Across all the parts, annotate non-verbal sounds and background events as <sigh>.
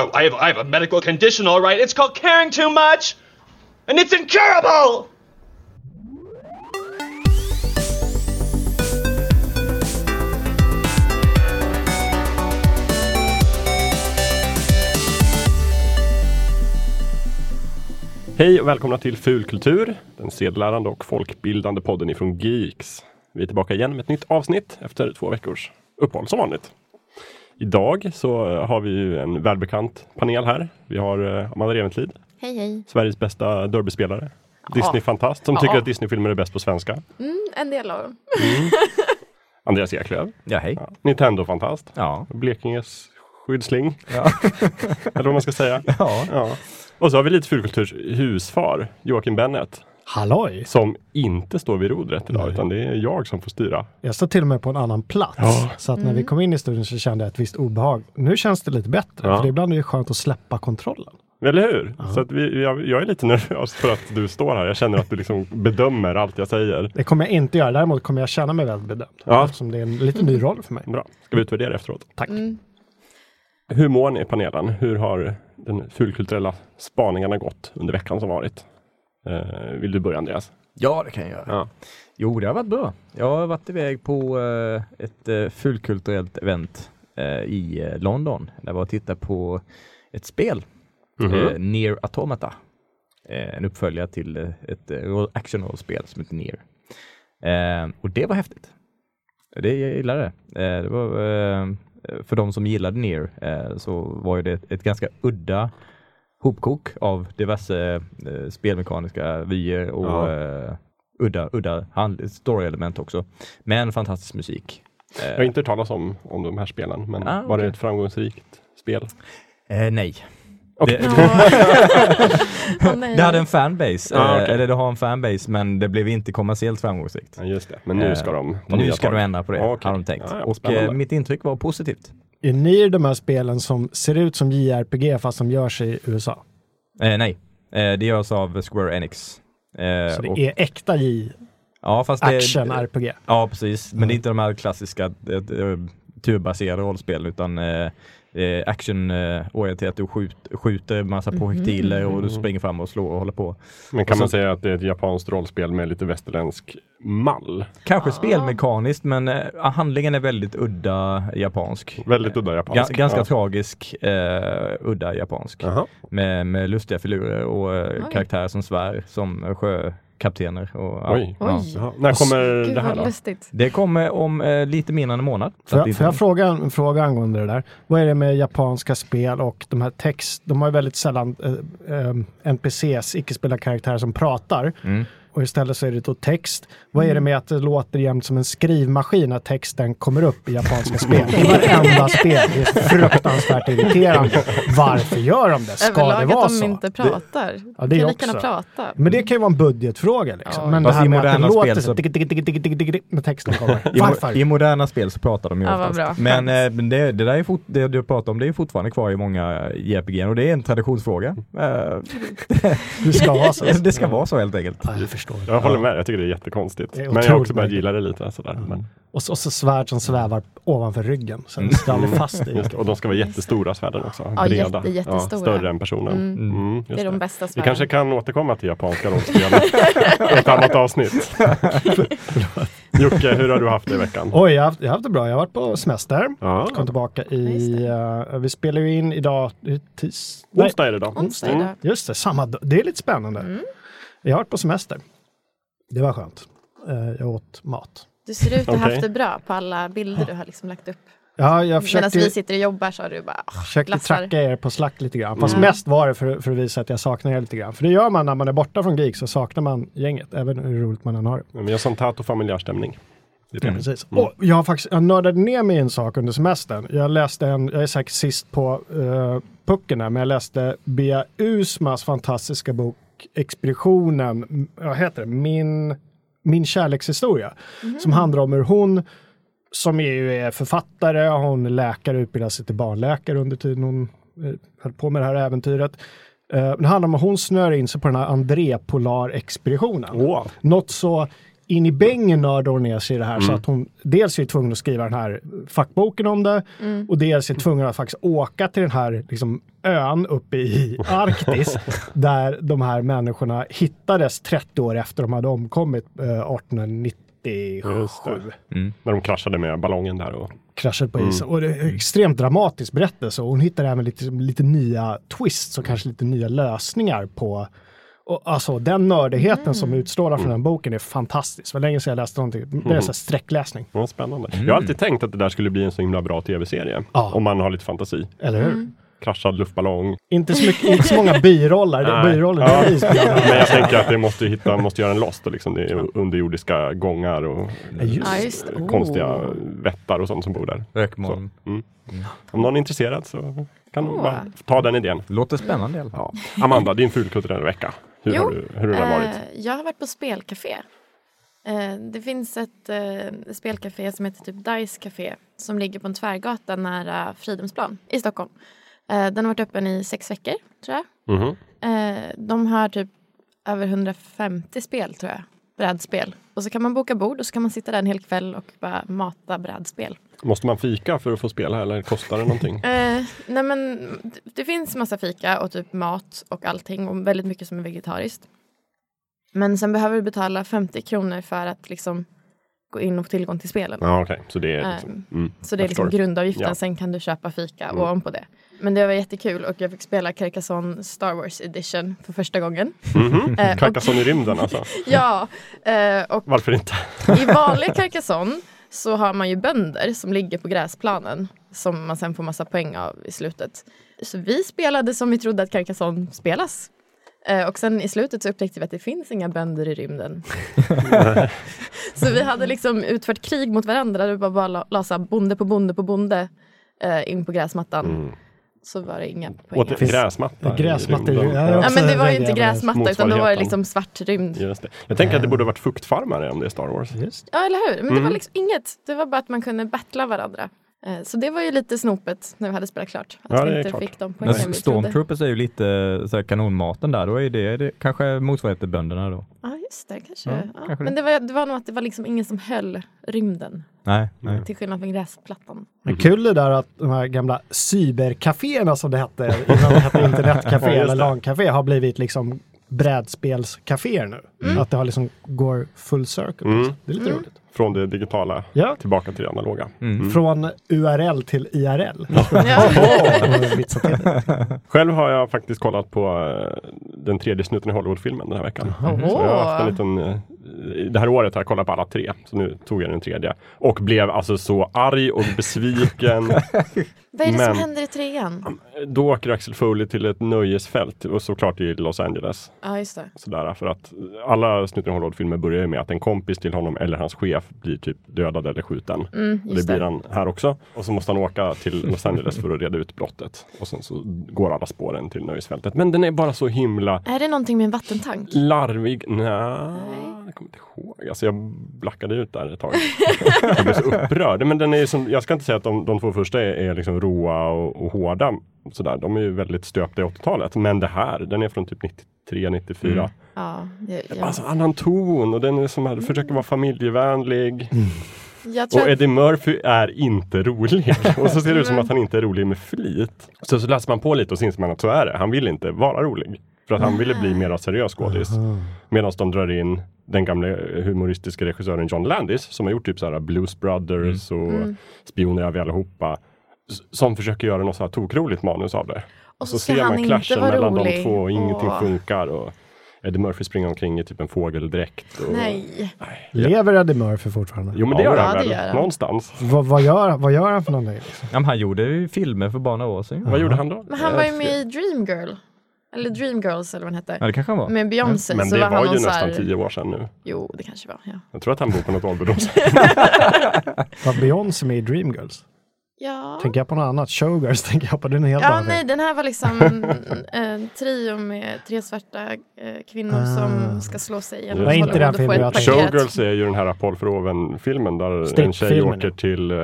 Oh, I have, I have a medical condition, all right. It's called caring too much, and it's incurable! Hej och välkomna till Fulkultur, den sedelärande och folkbildande podden ifrån Geeks. Vi är tillbaka igen med ett nytt avsnitt efter två veckors uppehåll som vanligt. Idag så eh, har vi ju en välbekant panel här. Vi har eh, Amanda Reventlid, Hej hej. Sveriges bästa derbyspelare. Disney-fantast som Ja. tycker att Disneyfilmer är bäst på svenska. Mm, en del av dem. <laughs> Andreas Eklöf, Ja, hej. ja. Nintendo-fantast. Ja. Blekinges skyddsling, Ja. <laughs> eller vad man ska säga. ja. Ja. Och så har vi lite Fulkulturs husfar, Joakim Bennet, Halloj! som inte står vid rodret idag, Nej. utan det är jag som får styra. Jag står till och med på en annan plats. Ja. Så att när vi kom in i studion så kände jag ett visst obehag. Nu känns det lite bättre, Ja. för det ibland är det skönt att släppa kontrollen. Eller hur? Så att vi, jag, jag är lite nervös för att du står här. Jag känner att du liksom bedömer allt jag säger. Det kommer jag inte göra, däremot kommer jag känna mig väldigt bedömd. Ja. Eftersom det är en lite ny roll för mig. Bra. Ska vi utvärdera efteråt? Tack. Mm. Hur mår ni i panelen? Hur har den fulkulturella spaningarna gått under veckan som varit? Eh, vill du börja Andreas? ja, det kan jag göra. Ja. Jo, det har varit bra. Jag har varit iväg på eh, ett uh, fullkulturellt event eh, i eh, London. Där jag var och tittade på ett spel, Mhm. eh, Near Automata. Eh, en uppföljare till eh, ett action-rollspel som heter Near. Eh, och det var häftigt. Det jag gillade det. Eh, det var, eh, för de som gillade Near eh, så var ju det ett ganska udda hopkok av diverse eh, spelmekaniska vyer och Ja. eh, udda, udda hand- story-element också. Men fantastisk musik. Eh, Jag har inte hört talas om, om de här spelen, men Ah, var det ett framgångsrikt spel? eh, nej. Okej. Det, <laughs> det hade en fanbase, Ah, eh, okej. eller det har en fanbase, men det blev inte kommersiellt framgångsrikt. Ja, just det. Men nu ska de ta Nu ska tag. de ändra på det, Ja, okej. har de tänkt. Ja, ja, och eh, mitt intryck var positivt. Är ni de här spelen som ser ut som JRPG fast som görs i USA? Eh, nej, eh, det görs av Square Enix. Eh, Så det och- är äkta ja, fast det, J-action-RPG? Ja, precis. Men det är inte de här klassiska eh, eh, turbaserade rollspel utan eh, eh, actionorienterat. Du skjut, skjuter massa projektiler och du springer fram och slår och håller på. Men kan så- man säga att det är ett japanskt rollspel med lite västerländsk mall? Kanske spelmekaniskt men eh, handlingen är väldigt udda japansk. Väldigt udda Ga- japansk. ganska ja. tragisk, eh, udda japansk. Med, med lustiga filurer och eh, karaktärer som svär som sjökaptener. Och, ja, Oj. ja. Oj. Jaha. När kommer Gud det här då? lustigt. Det kommer om eh, lite mindre än en månad. Får jag, får jag fråga en fråga angående det där? Vad är det med japanska spel och de här text, de har ju väldigt sällan eh, eh, NPCs, icke-spelarkaraktärer som pratar. Mm. Och istället så är det då text. Vad är det med att det låter jämt som en skrivmaskin när texten kommer upp i japanska spel? <laughs> I varenda spel. Det är fruktansvärt irriterande. Varför gör de det? Ska Överlag det att vara de så? inte pratar. Ja, det är kan lika gärna prata. Men det kan ju vara en budgetfråga liksom. Ja. Men det här i med att det moderna låter spel så när texten <laughs> kommer. Varför? I moderna spel så pratar de ju Ja, oftast. Men, eh, men det, det där är fort, det du pratar om det är fortfarande kvar i många JRPG och det är en traditionsfråga. Eh, Det ska vara så. <laughs> det ska vara så helt enkelt. Ja, jag förstår. Jag håller med, jag tycker det är jättekonstigt. Det är men jag har också börjat gilla det lite. Sådär. Men, Och så, och så svärd som svävar ovanför ryggen. Så det ska aldrig fast i. just det. Och de ska vara jättestora svärden också. Ja, breda. jätte- jättestora. större än personen. Mm. Mm, just Det är de bästa Vi svärden. kanske kan återkomma till japanska rollspel i ett annat avsnitt. <laughs> Jocke, hur har du haft det i veckan? Oj, jag har, haft, jag har haft det bra. Jag har varit på semester. Ja. Kom tillbaka i... Eh, vi spelar ju in idag... det är Tis, Onsdag är det då. Onsdag Mm. idag. just det, samma dag. Det är lite spännande. Mm. Jag har varit på semester. Det var skönt. Eh, jag åt mat. Du ser ut att ha haft det bra på alla bilder du har liksom lagt upp. Ja, jag Medan försökte, vi sitter och jobbar så har du bara oh, försökte glassar. tracka er på slack lite grann. Fast Mm. mest var det för, för att visa att jag saknar er lite grann. För det gör man när man är borta från Geek så saknar man gänget. Även hur roligt man än har det. Men sån tät och familjär stämning. Det. Precis. Och jag har faktiskt jag nördade ner mig i en sak under semestern. Jag läste en, jag är säkert sist på uh, pucken här, men jag läste Bea Usmas fantastiska bok Expeditionen, vad heter det, Min, min kärlekshistoria. Som handlar om hur hon, som är ju är författare, hon är läkare, utbildar sig till barnläkare under tiden hon eh, höll på med det här äventyret. Eh, det handlar om att hon snör in sig på den här André Polar-expeditionen. Åh, Något så in i bängen nördar hon ner sig i det här så att hon dels är tvungen att skriva den här fackboken om det och dels är tvungen att faktiskt åka till den här liksom, ön uppe i Arktis <laughs> där de här människorna hittades 30 år efter de hade omkommit eh, 1897. Just det. När de kraschade med ballongen där. Och, kraschade på isen. Och det är extremt dramatisk berättelse och hon hittar även lite, lite nya twists och kanske lite nya lösningar på och alltså den nördigheten som utstrålar från den boken är fantastisk. Det var länge sedan jag läste någonting. Det är en sån här sträckläsning. ja, spännande. Jag har alltid tänkt att det där skulle bli en så himla bra tv-serie. Ja. Om man har lite fantasi. Eller hur? Kraschad luftballong. Inte, så mycket, inte så många <laughs> biroller. Biroller Ja. Men jag tänker att det måste hitta, måste göra en lost och liksom det är underjordiska gångar och just det. Oh. konstiga vättar och sånt som bor där. Rökmoln. Om någon är intresserad så kan bara ta den idén. Låter spännande i alla fall. Ja. Amanda, din fulkulturella vecka. Hur Jo, har, du, hur har den varit? Eh, jag har varit på spelcafé. Eh, det finns ett eh, spelcafé som heter typ Dice Café som ligger på en tvärgata nära Fridhemsplan i Stockholm. Eh, den har varit öppen i sex veckor, tror jag. Mhm. Eh, de har typ över 150 spel, tror jag. Brädspel. Och så kan man boka bord och så kan man sitta där en hel kväll och bara mata brädspel. Måste man fika för att få spela eller kostar det någonting? <laughs> Eh, nej men det- finns massa fika och typ mat och allting och väldigt mycket som är vegetariskt. Men sen behöver du betala 50 kronor för att liksom gå in och få tillgång till spelen. Ja, okej. Så det är liksom, Ehm, mm, Så det är liksom grundavgiften, Ja. sen kan du köpa fika Mm. ovanpå det. Men det var jättekul och jag fick spela Carcassonne Star Wars edition för första gången. Eh, och, Carcassonne i rymden alltså. <laughs> ja, eh, och Varför inte? i vanlig Carcassonne så har man ju bönder som ligger på gräsplanen som man sen får massa poäng av i slutet. Så vi spelade som vi trodde att Carcassonne spelas. Eh, och sen i slutet så upptäckte vi att det finns inga bönder i rymden. <laughs> så vi hade liksom utfört krig mot varandra. Det var bara la- lasa bonde på bonde på bonde eh, in på gräsmattan. Mm. Så var det inga poäng. Åt alls. gräsmatta. Gräsmatta i rymden. rymden. Ja också men det var ju inte gräsmatta utan då var det liksom svart rymd. Just det. Jag tänker att det borde varit fuktfarmare om det är Star Wars. Just. Ja, eller hur? Men det Mm. var liksom inget. Det var bara att man kunde battla varandra. Eh, Så det var ju lite snopet när vi hade spelat klart. Att Ja, vi inte klart. fick de Men poängen vi trodde. Stormtroopers är ju lite så här, kanonmaten där. Då är det, det kanske motsvarighet till bönderna då. Ja, just det. Kanske. Ja, Ja, kanske Men det var, det var nog att det var liksom ingen som höll rymden. Nej, nej. Till skillnad från gräsplattan. Men kul det där att de här gamla cybercaféerna som det hette innan det hette internetcafé <laughs> eller. LAN-café har blivit liksom brädspelscaféer nu. Att det har liksom går full circle. Mm. liksom. Det är lite roligt. Från det digitala Ja, tillbaka till det analoga. Mm. från URL till IRL. <laughs> Själv har jag faktiskt kollat på eh, den tredje snuten i Hollywood-filmen den här veckan. Så jag har haft en liten, eh, det här året har jag kollat på alla tre, så nu tog jag den tredje. Och blev alltså så arg och besviken. <laughs> Vad är det Men- som händer i trean? Då åker Axel Foley till ett nöjesfält och såklart i Los Angeles. Ja, just det. Sådär, för att alla snuten i Hollywood-filmer börjar ju med att en kompis till honom eller hans chef blir typ dödad eller skjuten. Mm, Och det blir det. han här också. Och så måste han åka till Los Angeles för att reda ut brottet. Och sen så går alla spåren till nöjesfältet. Men den är bara så himla Är det någonting med en vattentank? larvig. Kommer inte ihåg. Alltså jag blackade ut där ett tag. <laughs> jag blev så upprörd. Men den är som, jag ska inte säga att de, de två första är, är liksom roa och, och hårda. Sådär. De är ju väldigt stöpta i 80-talet. Men det här, den är från typ 93, 94. Mm. Ja, jag, jag, Alltså annan ton och den är som här, försöker vara familjevänlig. tror Och Eddie Murphy är inte rolig. <laughs> Och så ser det ut som att han inte är rolig med flit. Så, så läser man på lite och så inser man att så är det. Han vill inte vara rolig. För att han ville bli <laughs> mer seriös skådis. Medan de drar in den gamla humoristiska regissören John Landis som har gjort typ så här Blues Brothers och Spioner är vi allihopa. Som försöker göra något så här tokroligt manus av det. och Så så ser man clashen mellan de rolig. två och ingenting Åh, funkar. Och Eddie Murphy springer omkring i typ en fågeldräkt. Och... Nej. Lever Eddie Murphy fortfarande? Jo men det Ja, gör ja, han det väl? gör han. Någonstans. Vad, vad, gör, vad gör han för någonting? Liksom? Ja, han gjorde ju filmer för bara några år sedan. Vad gjorde han då? Men han var ju med i Dreamgirl. Eller Dreamgirls eller vad den Ja, hette. det kanske han var. Med Beyoncé. Men så det var, var han ju nästan här... tio år sedan nu. Jo, det kanske var. Ja. Jag tror att han bor på något ålderdomshem. <laughs> Var Beyoncé med i Dreamgirls? Ja. Tänker jag på något annat? Showgirls <laughs> tänker jag på. Det är en helt Ja, nej, den här var liksom en trio med tre svarta eh, kvinnor Ah. som ska slå sig igenom Det inte den filmen jag. Showgirls är ju den här Paul Verhoeven-filmen där en tjej åker ja. till eh,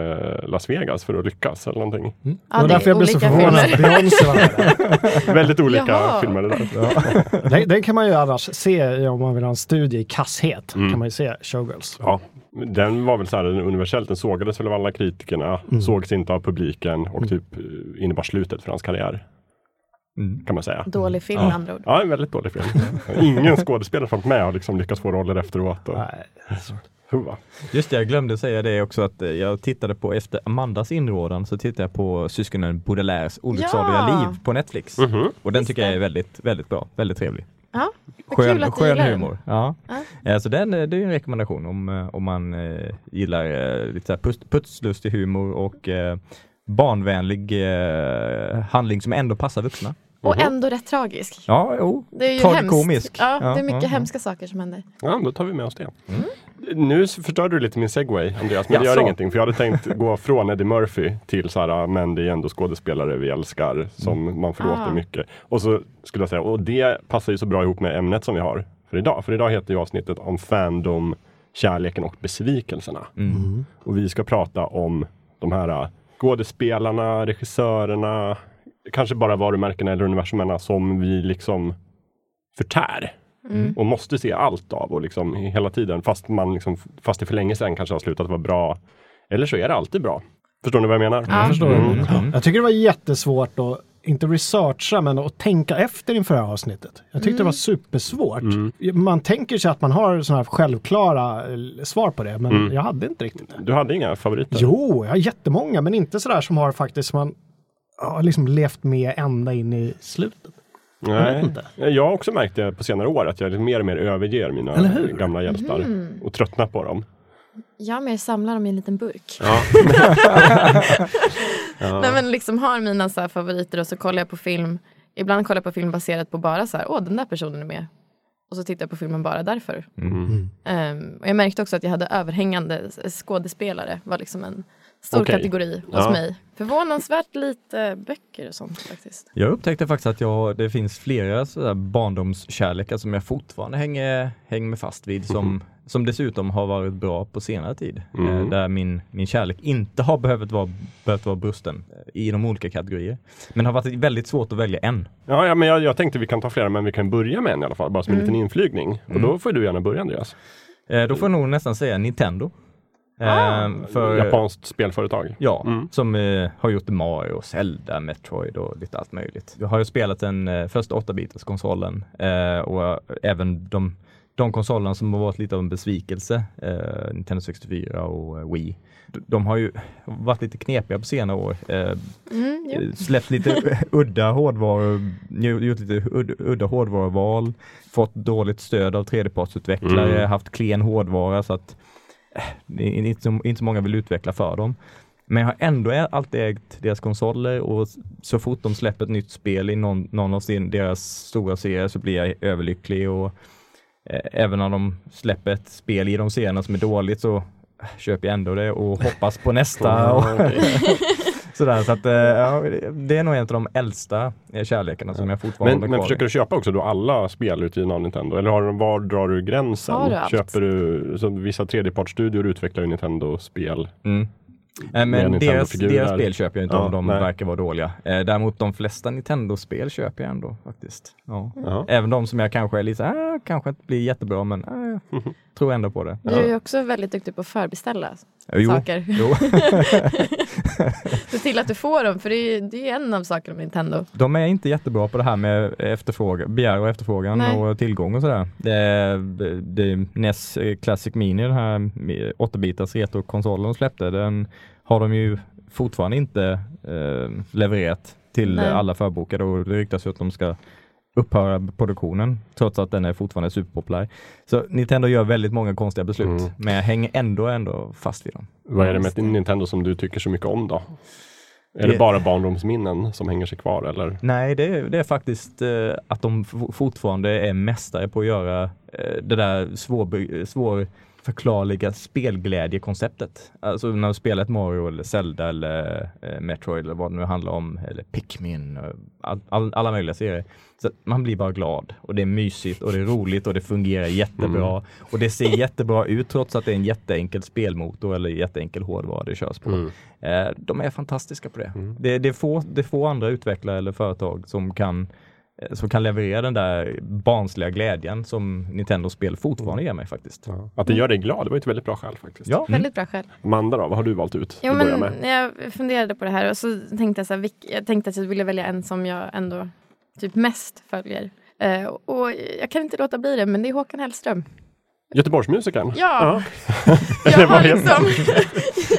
Las Vegas för att lyckas eller någonting. Mm. Ja, det var är därför jag blev så förvånad att filmer. Beyoncé var med. <laughs> Väldigt olika Jaha. filmer det där. Den, den kan man ju annars se om man vill ha en studie i kasshet. Mm. Kan man ju se Showgirls. Ja, den var väl så här den universellt, den sågades väl av alla kritikerna, Mm. sågs inte av publiken och typ eh, innebar slutet för hans karriär. Mm. Kan man säga. Dålig film Ja. andra ord. Ja, en väldigt dålig film. <laughs> Ingen skådespelare som varit med har liksom lyckats få roller efteråt. Och, Nej. Just det, jag glömde säga det också att eh, jag tittade på efter Amandas inrådan så tittade jag på syskonen Baudelaires olycksaliga Ja. liv på Netflix. Mhm. Och den Just tycker jag är väldigt, väldigt bra, väldigt trevlig. Ja, vad kul Skön, att du skön gillar den. humor. Ja. Ja. Så den, eh, det är en rekommendation om, eh, om man eh, gillar lite så här putslustig humor och eh, barnvänlig eh, handling som ändå passar vuxna. Och ändå rätt tragisk. Ja, jo. Det är ju Tragikomisk. hemskt. Ja, Ja, det är mycket ja, ja. hemska saker som händer. Ja, då tar vi med oss det. Nu förstörde du lite min segway, Andreas, men det gör ingenting. För jag hade tänkt gå från Eddie Murphy till så här, men det är ändå skådespelare vi älskar, som man förlåter Ah. mycket. Och så skulle jag säga, och det passar ju så bra ihop med ämnet som vi har för idag. För idag heter ju avsnittet om fandom, kärleken och besvikelserna. Mm. Och vi ska prata om de här skådespelarna, regissörerna, kanske bara varumärkena eller universumerna som vi liksom förtär. Mm. Och måste se allt av och liksom hela tiden fast man liksom, fast det för länge sedan kanske har slutat vara bra. Eller så är det alltid bra. Förstår ni vad jag menar? Ja. Jag förstår Mm. menar. Jag tycker det var jättesvårt att inte researcha men att tänka efter inför det här avsnittet. Jag tyckte det var supersvårt. Mm. Man tänker sig att man har sådana här självklara eh, svar på det men Mm. jag hade inte riktigt det. Du hade inga favoriter? Jo, jag har jättemånga men inte sådär som har faktiskt man har liksom levt med ända in i slutet. Jag Nej. vet inte. Jag har också märkt det på senare år att jag mer och mer överger mina gamla hjältar och tröttnar på dem. Jag mer samlar dem i en liten burk. <laughs> Ja. Nej men liksom har mina så här favoriter och så kollar jag på film. Ibland kollar jag på film baserat på bara så här, åh den där personen är med. Och så tittar jag på filmen bara därför. Mm. Ehm, och jag märkte också att jag hade överhängande skådespelare. var liksom en stor Okej. kategori hos Ja. mig. Förvånansvärt lite böcker och sånt faktiskt. Jag upptäckte faktiskt att jag, det finns flera sådär barndomskärlekar som jag fortfarande hänger, hänger med fast vid som, som dessutom har varit bra på senare tid. Mm. Eh, där min, min kärlek inte har behövt vara, behövt vara brusten i de olika kategorier. Men har varit väldigt svårt att välja en. Ja, ja, men jag, jag tänkte vi kan ta flera, men vi kan börja med en i alla fall, bara som en liten inflygning. Och då får du gärna börja Andreas. Eh, då får jag nog nästan säga Nintendo. Eh, för, Japanskt spelföretag. Ja, Mm. som eh, har gjort Mario, Zelda, Metroid och lite allt möjligt. Jag har ju spelat den eh, första 8-bitars konsolen eh, och även de, de konsolerna som har varit lite av en besvikelse, eh, Nintendo 64 och eh, Wii. De har ju varit lite knepiga på senare år. Eh, Mm, eh, släppt lite <laughs> udda hårdvaror, gjort lite ud- udda hårdvaruval, fått dåligt stöd av tredjepartsutvecklare, Mm. haft klen hårdvara så att eh, inte så, inte så många vill utveckla för dem. Men jag har ändå alltid ägt deras konsoler och så fort de släpper ett nytt spel i någon, någon av sin, deras stora serier så blir jag överlycklig och eh, även om de släpper ett spel i de serierna som är dåligt så köper jag ändå det och hoppas på nästa. <laughs> och. <laughs> Sådär, så att, eh, ja, det är nog en av de äldsta eh, kärlekarna som jag fortfarande Men, men kvar. försöker du köpa också då alla spel utgivna av Nintendo? Eller har, du- var drar du gränsen? Har du allt? Köper du, så vissa tredjepartsstudior utvecklar ju Nintendo-spel. Mm. Eh, Men deras, deras spel köper jag inte Ja, om de nej. verkar vara dåliga. Eh, däremot de flesta Nintendo-spel köper jag ändå faktiskt. Ja. Ja. Även de som jag kanske är lite ah, kanske inte blir jättebra men jag <laughs> tror ändå på det. Du är ju också väldigt duktig på att förbeställa Jo. saker. Jo. <laughs> Se till att du får dem, för det är, det är en av sakerna med Nintendo. De är inte jättebra på det här med efterfrågan, begär och efterfrågan Nej. och tillgång och sådär. Det, det, NES Classic Mini, den här 8-bitars retrokonsolen de släppte, den har de ju fortfarande inte eh, levererat till Nej. alla förbokade och det ryktas ju att de ska upphöra produktionen trots att den är fortfarande superpopulär. Så Nintendo gör väldigt många konstiga beslut, Mm. men jag hänger ändå, ändå fast vid dem. Vad är det med. Nintendo som du tycker så mycket om då? Är Det- det bara barndomsminnen som hänger sig kvar eller? Nej, det är, det är faktiskt eh, att de fortfarande är mästare på att göra eh, det där svår, svår förklarliga spelglädjekonceptet. Alltså när du spelar ett Mario eller Zelda eller eh, Metroid eller vad det nu handlar om, eller Pikmin, all, all, alla möjliga serier. Så man blir bara glad och det är mysigt och det är roligt och det fungerar jättebra. Och det ser jättebra ut trots att det är en jätteenkel spelmotor eller jätteenkel hårdvara det körs på. Mm. Eh, de är fantastiska på det. Det, det, är få, det är få andra utvecklare eller företag som kan som kan leverera den där barnsliga glädjen som Nintendo-spel fortfarande ger mig faktiskt. Ja. Att det gör dig glad, det var ett väldigt bra skäl faktiskt. Ja, Väldigt bra skäl. Amanda då, vad har du valt ut? Jo, att börja men med? jag funderade på det här och så tänkte jag, så här, vilk, jag tänkte att jag ville välja en som jag ändå typ mest följer. Eh, och jag kan inte låta bli det, men det är Håkan Hellström. Göteborgsmusikern? Ja, <laughs> <laughs> Det jag var har helt- liksom...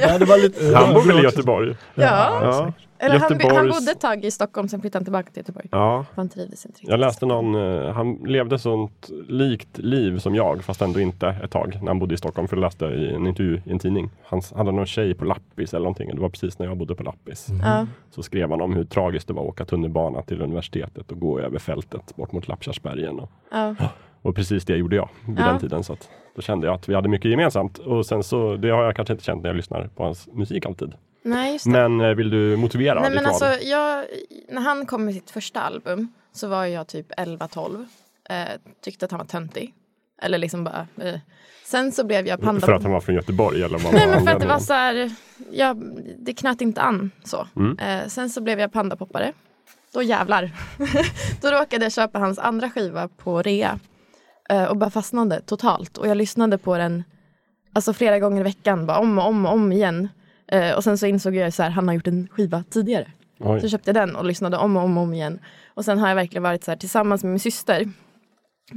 <laughs> Ja, det var lite, Han bor väl i ja, Göteborg? Ja, Ja. Eller han, han bodde ett tag i Stockholm, sen flyttade han tillbaka till Göteborg. Ja, Han trivdes inte riktigt. jag läste någon, eh, han levde sånt likt liv som jag, fast ändå inte ett tag, när han bodde i Stockholm, för jag läste i en intervju i en tidning. Han hade någon tjej på Lappis eller någonting, det var precis när jag bodde på Lappis. Ja. Så skrev han om hur tragiskt det var att åka tunnelbana till universitetet och gå över fältet bort mot Lappkärrsbergen. Och, Ja. och precis det gjorde jag vid Ja. den tiden. Så att då kände jag att vi hade mycket gemensamt. Och sen så, det har jag kanske inte känt när jag lyssnar på hans musik alltid. Nej, just det. Men eh, vill du motivera Nej, ditt men val? alltså, jag, när han kom med sitt första album så var jag typ 11-12. Eh, tyckte att han var töntig. Eller liksom bara... Eh. Sen så blev jag panda... För att han var från Göteborg eller vad Nej men för att det var så här, ja, det knöt inte an så. Mm. Eh, sen så blev jag pandapoppare. Då jävlar. <laughs> Då råkade jag köpa hans andra skiva på rea. Eh, och bara fastnade totalt. Och jag lyssnade på den alltså flera gånger i veckan, bara om och om och om igen. Eh, och sen så insåg jag så här, han har gjort en skiva tidigare. Oj. Så köpte jag den och lyssnade om och om och om igen. Och sen har jag verkligen varit så här tillsammans med min syster.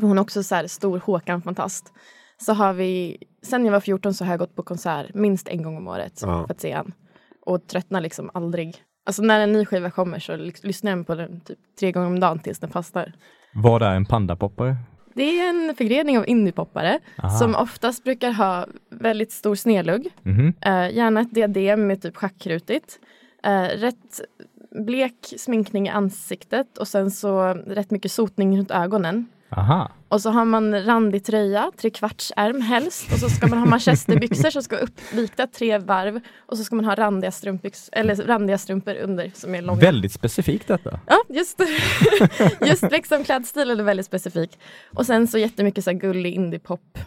Hon är också så här stor Håkan-fantast. Så har vi, sen jag var 14 så har jag gått på konsert minst en gång om året Ja. för att se han. Och tröttnar liksom aldrig. Alltså när en ny skiva kommer så ly- lyssnar jag på den typ tre gånger om dagen tills den fastnar. Vad är en pandapoppare? Det är en förgrening av indiepoppare Aha. som oftast brukar ha väldigt stor snedlugg. Mhm. Eh, gärna ett diadem med typ schackrutigt. Eh, rätt blek sminkning i ansiktet och sen så rätt mycket sotning runt ögonen. Aha. Och så har man randig tröja, trekvartsärm helst. Och så ska man ha manchesterbyxor som ska vara uppvikta tre varv. Och så ska man ha randiga, strumpbyx- eller randiga strumpor under som är långa. Väldigt specifikt detta. Ja, just <laughs> Just liksom klädstilen är väldigt specifik. Och sen så jättemycket så här gullig indiepop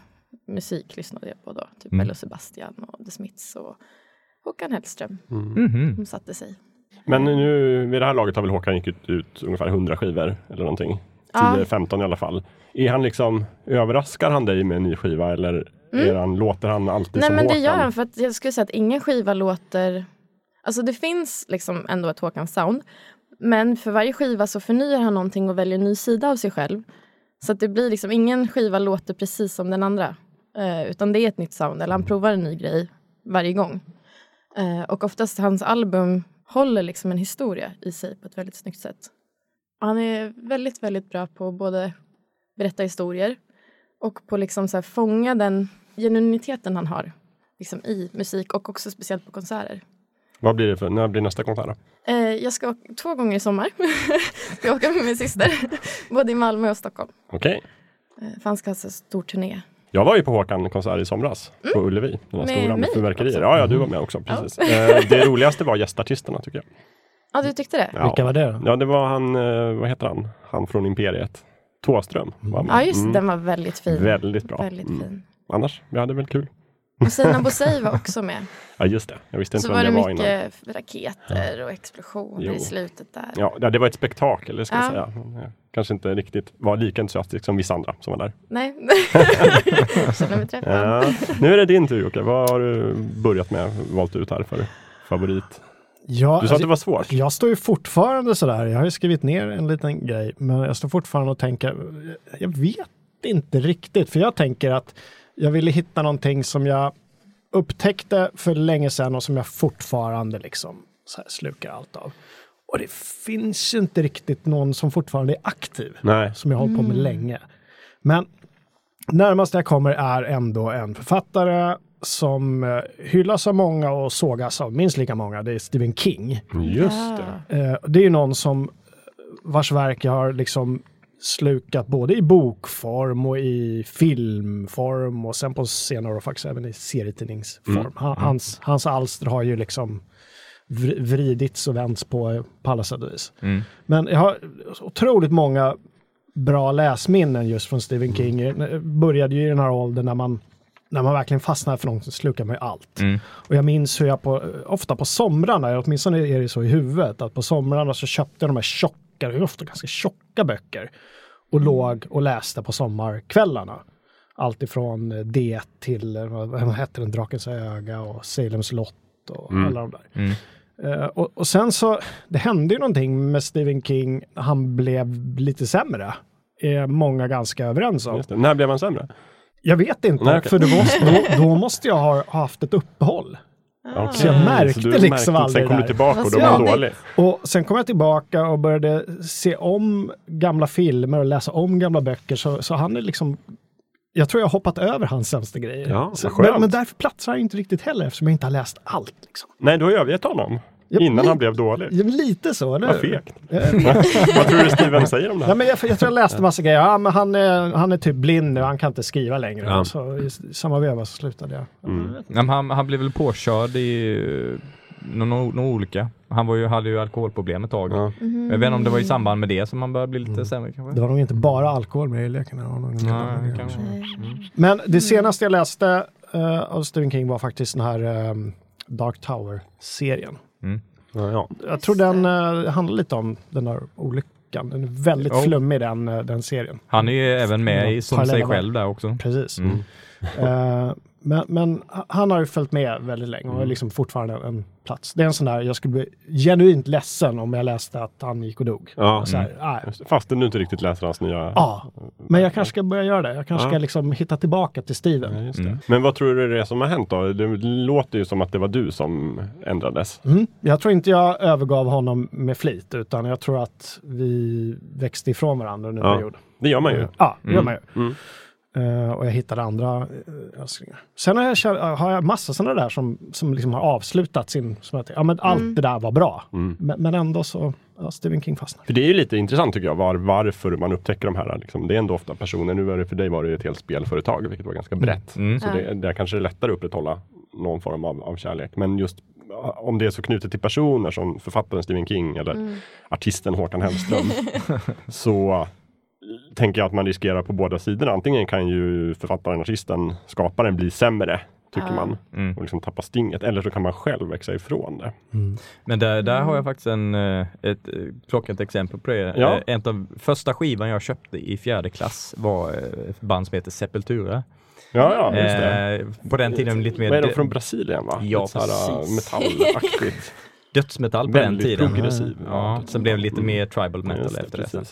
musik lyssnade jag på då. Typ Mm. Bello Sebastian och The Smiths och Håkan Hellström. Mhm. De satte sig. Men nu vid det här laget har väl Håkan gick ut, ut ungefär 100 skivor eller någonting. Ja. 10-15 i alla fall. Är han liksom, överraskar han dig med en ny skiva eller är han, låter han alltid Mm. Nej som men det Håkan? gör han för att jag skulle säga att ingen skiva låter Alltså det finns liksom ändå ett Håkan sound Men för varje skiva så förnyar han någonting och väljer en ny sida av sig själv Så att det blir liksom, ingen skiva låter precis som den andra eh, Utan det är ett nytt sound, eller han provar en ny grej varje gång eh, Och oftast hans album håller liksom en historia i sig på ett väldigt snyggt sätt Han är väldigt, väldigt bra på både berätta historier och på liksom så här fånga den genuiniteten han har liksom i musik och också speciellt på konserter. Vad blir det för, när blir nästa konsert då? Eh, jag ska åka två gånger i sommar. <laughs> jag åka med min syster. <laughs> Både i Malmö och Stockholm. Okej. Eh, för han ska ha så stor turné. Jag var ju på Håkan konsert i somras på Ullevi. Den här Med stora med fyrverkerier. Ja, ja, du var med också. Precis. Eh, det roligaste var gästartisterna tycker jag. Ja, du tyckte det? Ja. Vilka var det då? Ja, det var han, eh, vad heter han? Han från Imperiet. Tåström. var med. Ja, just det. Mm. Den var väldigt fin. Väldigt bra. Väldigt Mm. fin. Annars, vi hade väl kul. Och Sina Bosei var också med. <laughs> Ja, just det. Jag visste inte Så vem var det det var innan. mycket raketer och explosioner Jo. i slutet där. Ja, ja, det var ett spektakel, det ska jag Ja. säga. Jag Kanske inte riktigt var lika entusiastisk som vissa andra som var där. Nej, <laughs> känner mig träffad. Ja. Nu är det din tur Jocke. Vad har du börjat med, valt ut här för <laughs> favorit? Ja, Du sa att det alltså, var svårt. Jag står ju fortfarande sådär, jag har ju skrivit ner en liten grej, men jag står fortfarande och tänker, jag vet inte riktigt, för jag tänker att jag ville hitta någonting som jag upptäckte för länge sedan och som jag fortfarande liksom så här slukar allt av. Och det finns ju inte riktigt någon som fortfarande är aktiv, Nej. som jag har hållit på med länge. Men närmast jag kommer är ändå en författare som eh, hyllas av många och sågas av minst lika många. Det är Stephen King. Just det. Eh, det är ju någon som vars verk jag har liksom slukat både i bokform och i filmform och sen på senare år faktiskt även i serietidningsform. Mm. Han, hans, hans alster har ju liksom vr- vridits och vänts på, på alla sätt och vis. Mm. Men jag har otroligt många bra läsminnen just från Stephen Mm. King. Jag började ju i den här åldern när man, när man verkligen fastnar för någonting så slukar man ju allt. Mm. Och jag minns hur jag på, ofta på somrarna, åtminstone är det så i huvudet, att på somrarna så köpte jag de här tjocka, det är ofta ganska tjocka böcker och låg och läste på sommarkvällarna. Allt ifrån eh, det till, eh, vad vad hette den, Drakens öga och Salems lott och Mm. alla de där. Mm. Eh, och, och sen så, det hände ju någonting med Stephen King, han blev lite sämre. Är många ganska överens om. När blev han sämre? Jag vet inte, Nej, okej. för var, då, <laughs> då måste jag ha ha haft ett uppehåll. Ah. Så jag märkte du liksom märkte, aldrig Sen kom du tillbaka och då var så? dålig. Och sen kom jag tillbaka och började se om gamla filmer och läsa om gamla böcker. Så, så han är liksom, jag tror jag har hoppat över hans sämsta grejer. Ja, så, men, men därför platsar han inte riktigt heller eftersom jag inte har läst allt. Liksom. Nej, du har övergett honom. Ja, Innan han blev dålig. Ja, Lite så, eller hur? fegt. Eh, <laughs> Vad tror du Steven säger om det Ja, här? men jag, jag tror jag läste massa grejer. Ja, men han, är, han är typ blind nu, han kan inte skriva längre. Ja. Så i, samma veva så slutade jag. Mm. Ja, men han, han blev väl påkörd i uh, några no, olika. Han var ju, hade ju alkoholproblem ett tag. Ja. Jag vet inte om det var i samband med det som han började bli lite Mm. sämre kanske. Det var nog inte bara alkohol med i leken. också. Mm. Men det senaste jag läste eh, av Stephen King var faktiskt den här eh, Dark Tower-serien. Mm. Ja, ja. Jag tror den uh, handlar lite om den där olyckan. Den är väldigt Oh. flummig den, eh, den serien. Han är ju även med i som sig själv där också. Precis. Mm. Eh, men, men han har ju följt med väldigt länge Mm. och är liksom fortfarande en plats. Det är en sån där, jag skulle bli genuint ledsen om jag läste att han gick och dog. Ja. Så här. Just det. Fastän du inte riktigt läser hans nya... Ja, men jag kanske ska börja göra det. Jag kanske Ja. ska liksom hitta tillbaka till Steven. Ja, just det. Mm. Men vad tror du det är som har hänt då? Det låter ju som att det var du som ändrades. Mm. Jag tror inte jag övergav honom med flit, utan jag tror att vi växte ifrån varandra under en Ja, period. Det gör man ju. Ja, det gör Mm. man ju. Mm. Eh, och jag hittade andra uh, önskningar. Sen har jag, kär- har jag massa sådana där som, som liksom har avslutat sin... Som jag, ja, men allt det där var bra. Mm. Men, men ändå så, ja, Stephen King fastnar. För det är ju lite intressant tycker jag, var, varför man upptäcker de här. Liksom. Det är ändå ofta personer, nu var det för dig var det ju ett helt spelföretag, vilket var ganska brett. Mm. Så det, där kanske det är lättare att upprätthålla någon form av, av kärlek. Men just om det är så knutet till personer som författaren Stephen King eller Mm. artisten Håkan Hellström. <laughs> så tänker jag att man riskerar på båda sidorna. Antingen kan ju författaren, artisten, skaparen bli sämre, tycker Ja. man. Mm. Och liksom tappa stinget. Eller så kan man själv växa ifrån det. Men där, där har jag faktiskt en, eh, ett eh, klockrent exempel på det. Ja. Eh, En av första skivan jag köpte i fjärde klass var ett band som heter Sepultura. Ja, ja, just det. Eh, på den tiden lite mer Vad är de från Brasilien va? Ja, Lite precis. metallaktigt. <laughs> dödsmetall på den tiden. progressiv. Ja, sen blev det lite mer tribal metal Just efter det.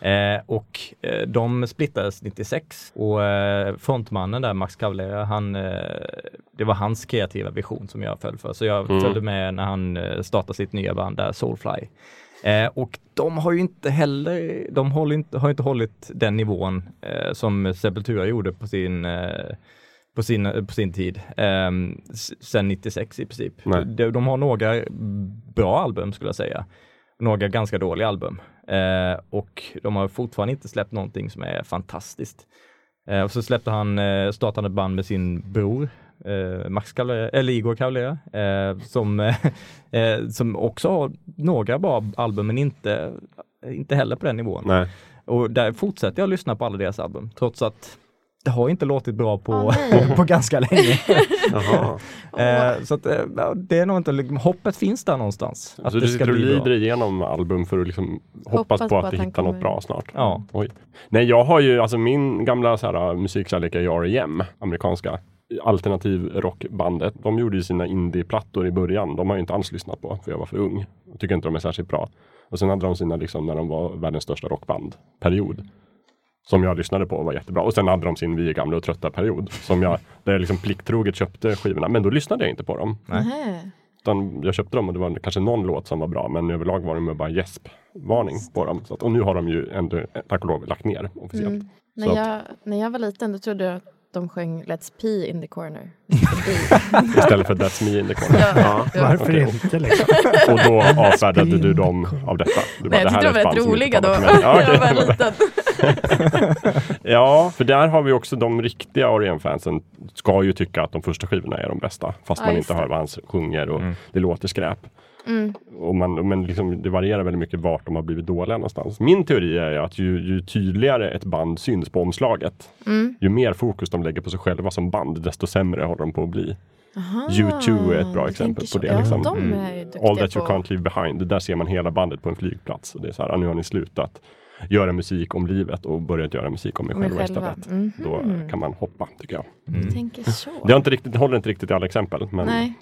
Ja. Eh, och eh, de splittades 96 och eh, frontmannen där, Max Cavalera, han, eh, det var hans kreativa vision som jag föll för. Så jag Mm. följde med när han eh, startade sitt nya band där, Soulfly. Eh, och de har ju inte heller, de håller inte, har inte hållit den nivån som Sepultura gjorde på sin på sin, på sin tid, eh, sen 96 i princip. De, de har några bra album skulle jag säga. Några ganska dåliga album. Eh, och de har fortfarande inte släppt någonting som är fantastiskt. Eh, och så släppte han, eh, startade ett band med sin bror, eh, Max Cavalera, eller Igor Cavalera, eh, som, <laughs> eh, som också har några bra album men inte, inte heller på den nivån. Nej. Och där fortsätter jag lyssna på alla deras album, trots att det har inte låtit bra på, nej. <laughs> på ganska länge. <laughs> Eh, så att, eh, det är nog inte, liksom, hoppet finns där någonstans. Att så det du ska sitter och lider igenom album för att liksom hoppas, på att, vi han hittar något bra snart? Ja. Oj. Nej, jag har ju, alltså min gamla så här, musikkärlek är ju R.E.M. amerikanska alternativ rockbandet. De gjorde ju sina indieplattor i början. De har jag inte alls lyssnat på, för jag var för ung. Jag tycker inte de är särskilt bra. Och sen hade de sina, liksom, när de var världens största rockband, period. Som jag lyssnade på och var jättebra. Och sen hade de sin Vi är gamla och trötta period. Som jag, där jag liksom plikttroget köpte skivorna. Men då lyssnade jag inte på dem. Nej. Utan jag köpte dem och det var kanske någon låt som var bra, men överlag var det bara gäspvarning på dem. Så att, och nu har de ju ändå, tack och lov, lagt ner officiellt. Mm. När, att- jag, när jag var liten då trodde jag att de sjöng Let's Pee in the corner. <laughs> Istället för That's me in the corner. Ja. Ja. Varför okej. inte liksom? Och då avfärdade du dem av detta? Du Nej, jag tyckte de var rätt roliga då. Ja, jag okej. var liten. <laughs> Ja, för där har vi också de riktiga R.E.M-fansen ska ju tycka att de första skivorna är de bästa. Fast Ja, man inte hör vad han sjunger och Mm. det låter skräp. Mm. Och man, men liksom, det varierar väldigt mycket vart de har blivit dåliga någonstans. Min teori är att ju, ju tydligare ett band syns på omslaget, Mm. ju mer fokus de lägger på sig själva som band, desto sämre håller de på att bli. Aha, U2 är ett bra exempel på det, Ja, liksom. de Mm. All that you på... can't leave behind, där ser man hela bandet på en flygplats. Och det är så här, nu har ni slutat göra musik om livet och börjat göra musik om er själva istället. Mhm. Då kan man hoppa, tycker jag. Du tänker så. Det, har inte riktigt, det håller inte riktigt i alla exempel, men Nej.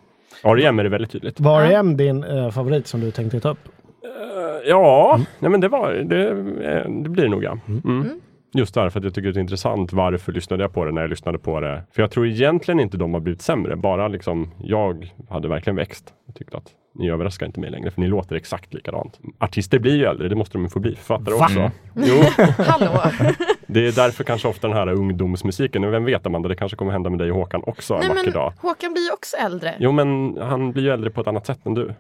R.E.M är det väldigt tydligt. Var Ja. är M din eh, favorit som du tänkte ta upp? Eh, Ja, nej men det var det, eh, det blir det nog ja. Mm. Mm. Just därför att jag tycker det är intressant. Varför lyssnade jag på det när jag lyssnade på det? För jag tror egentligen inte de har blivit sämre. Bara liksom jag hade verkligen växt. Jag tyckte att ni överraskar inte mig längre för ni låter exakt likadant. Artister blir ju äldre, det måste de ju få bli. Författare Va? också. Jo, <laughs> Hallå! det är därför kanske ofta den här ungdomsmusiken. Och Vem vet Amanda, det kanske kommer hända med dig och Håkan också en Nej vacker men dag. Håkan blir ju också äldre. Jo, Jo men han blir ju äldre på ett annat sätt än du.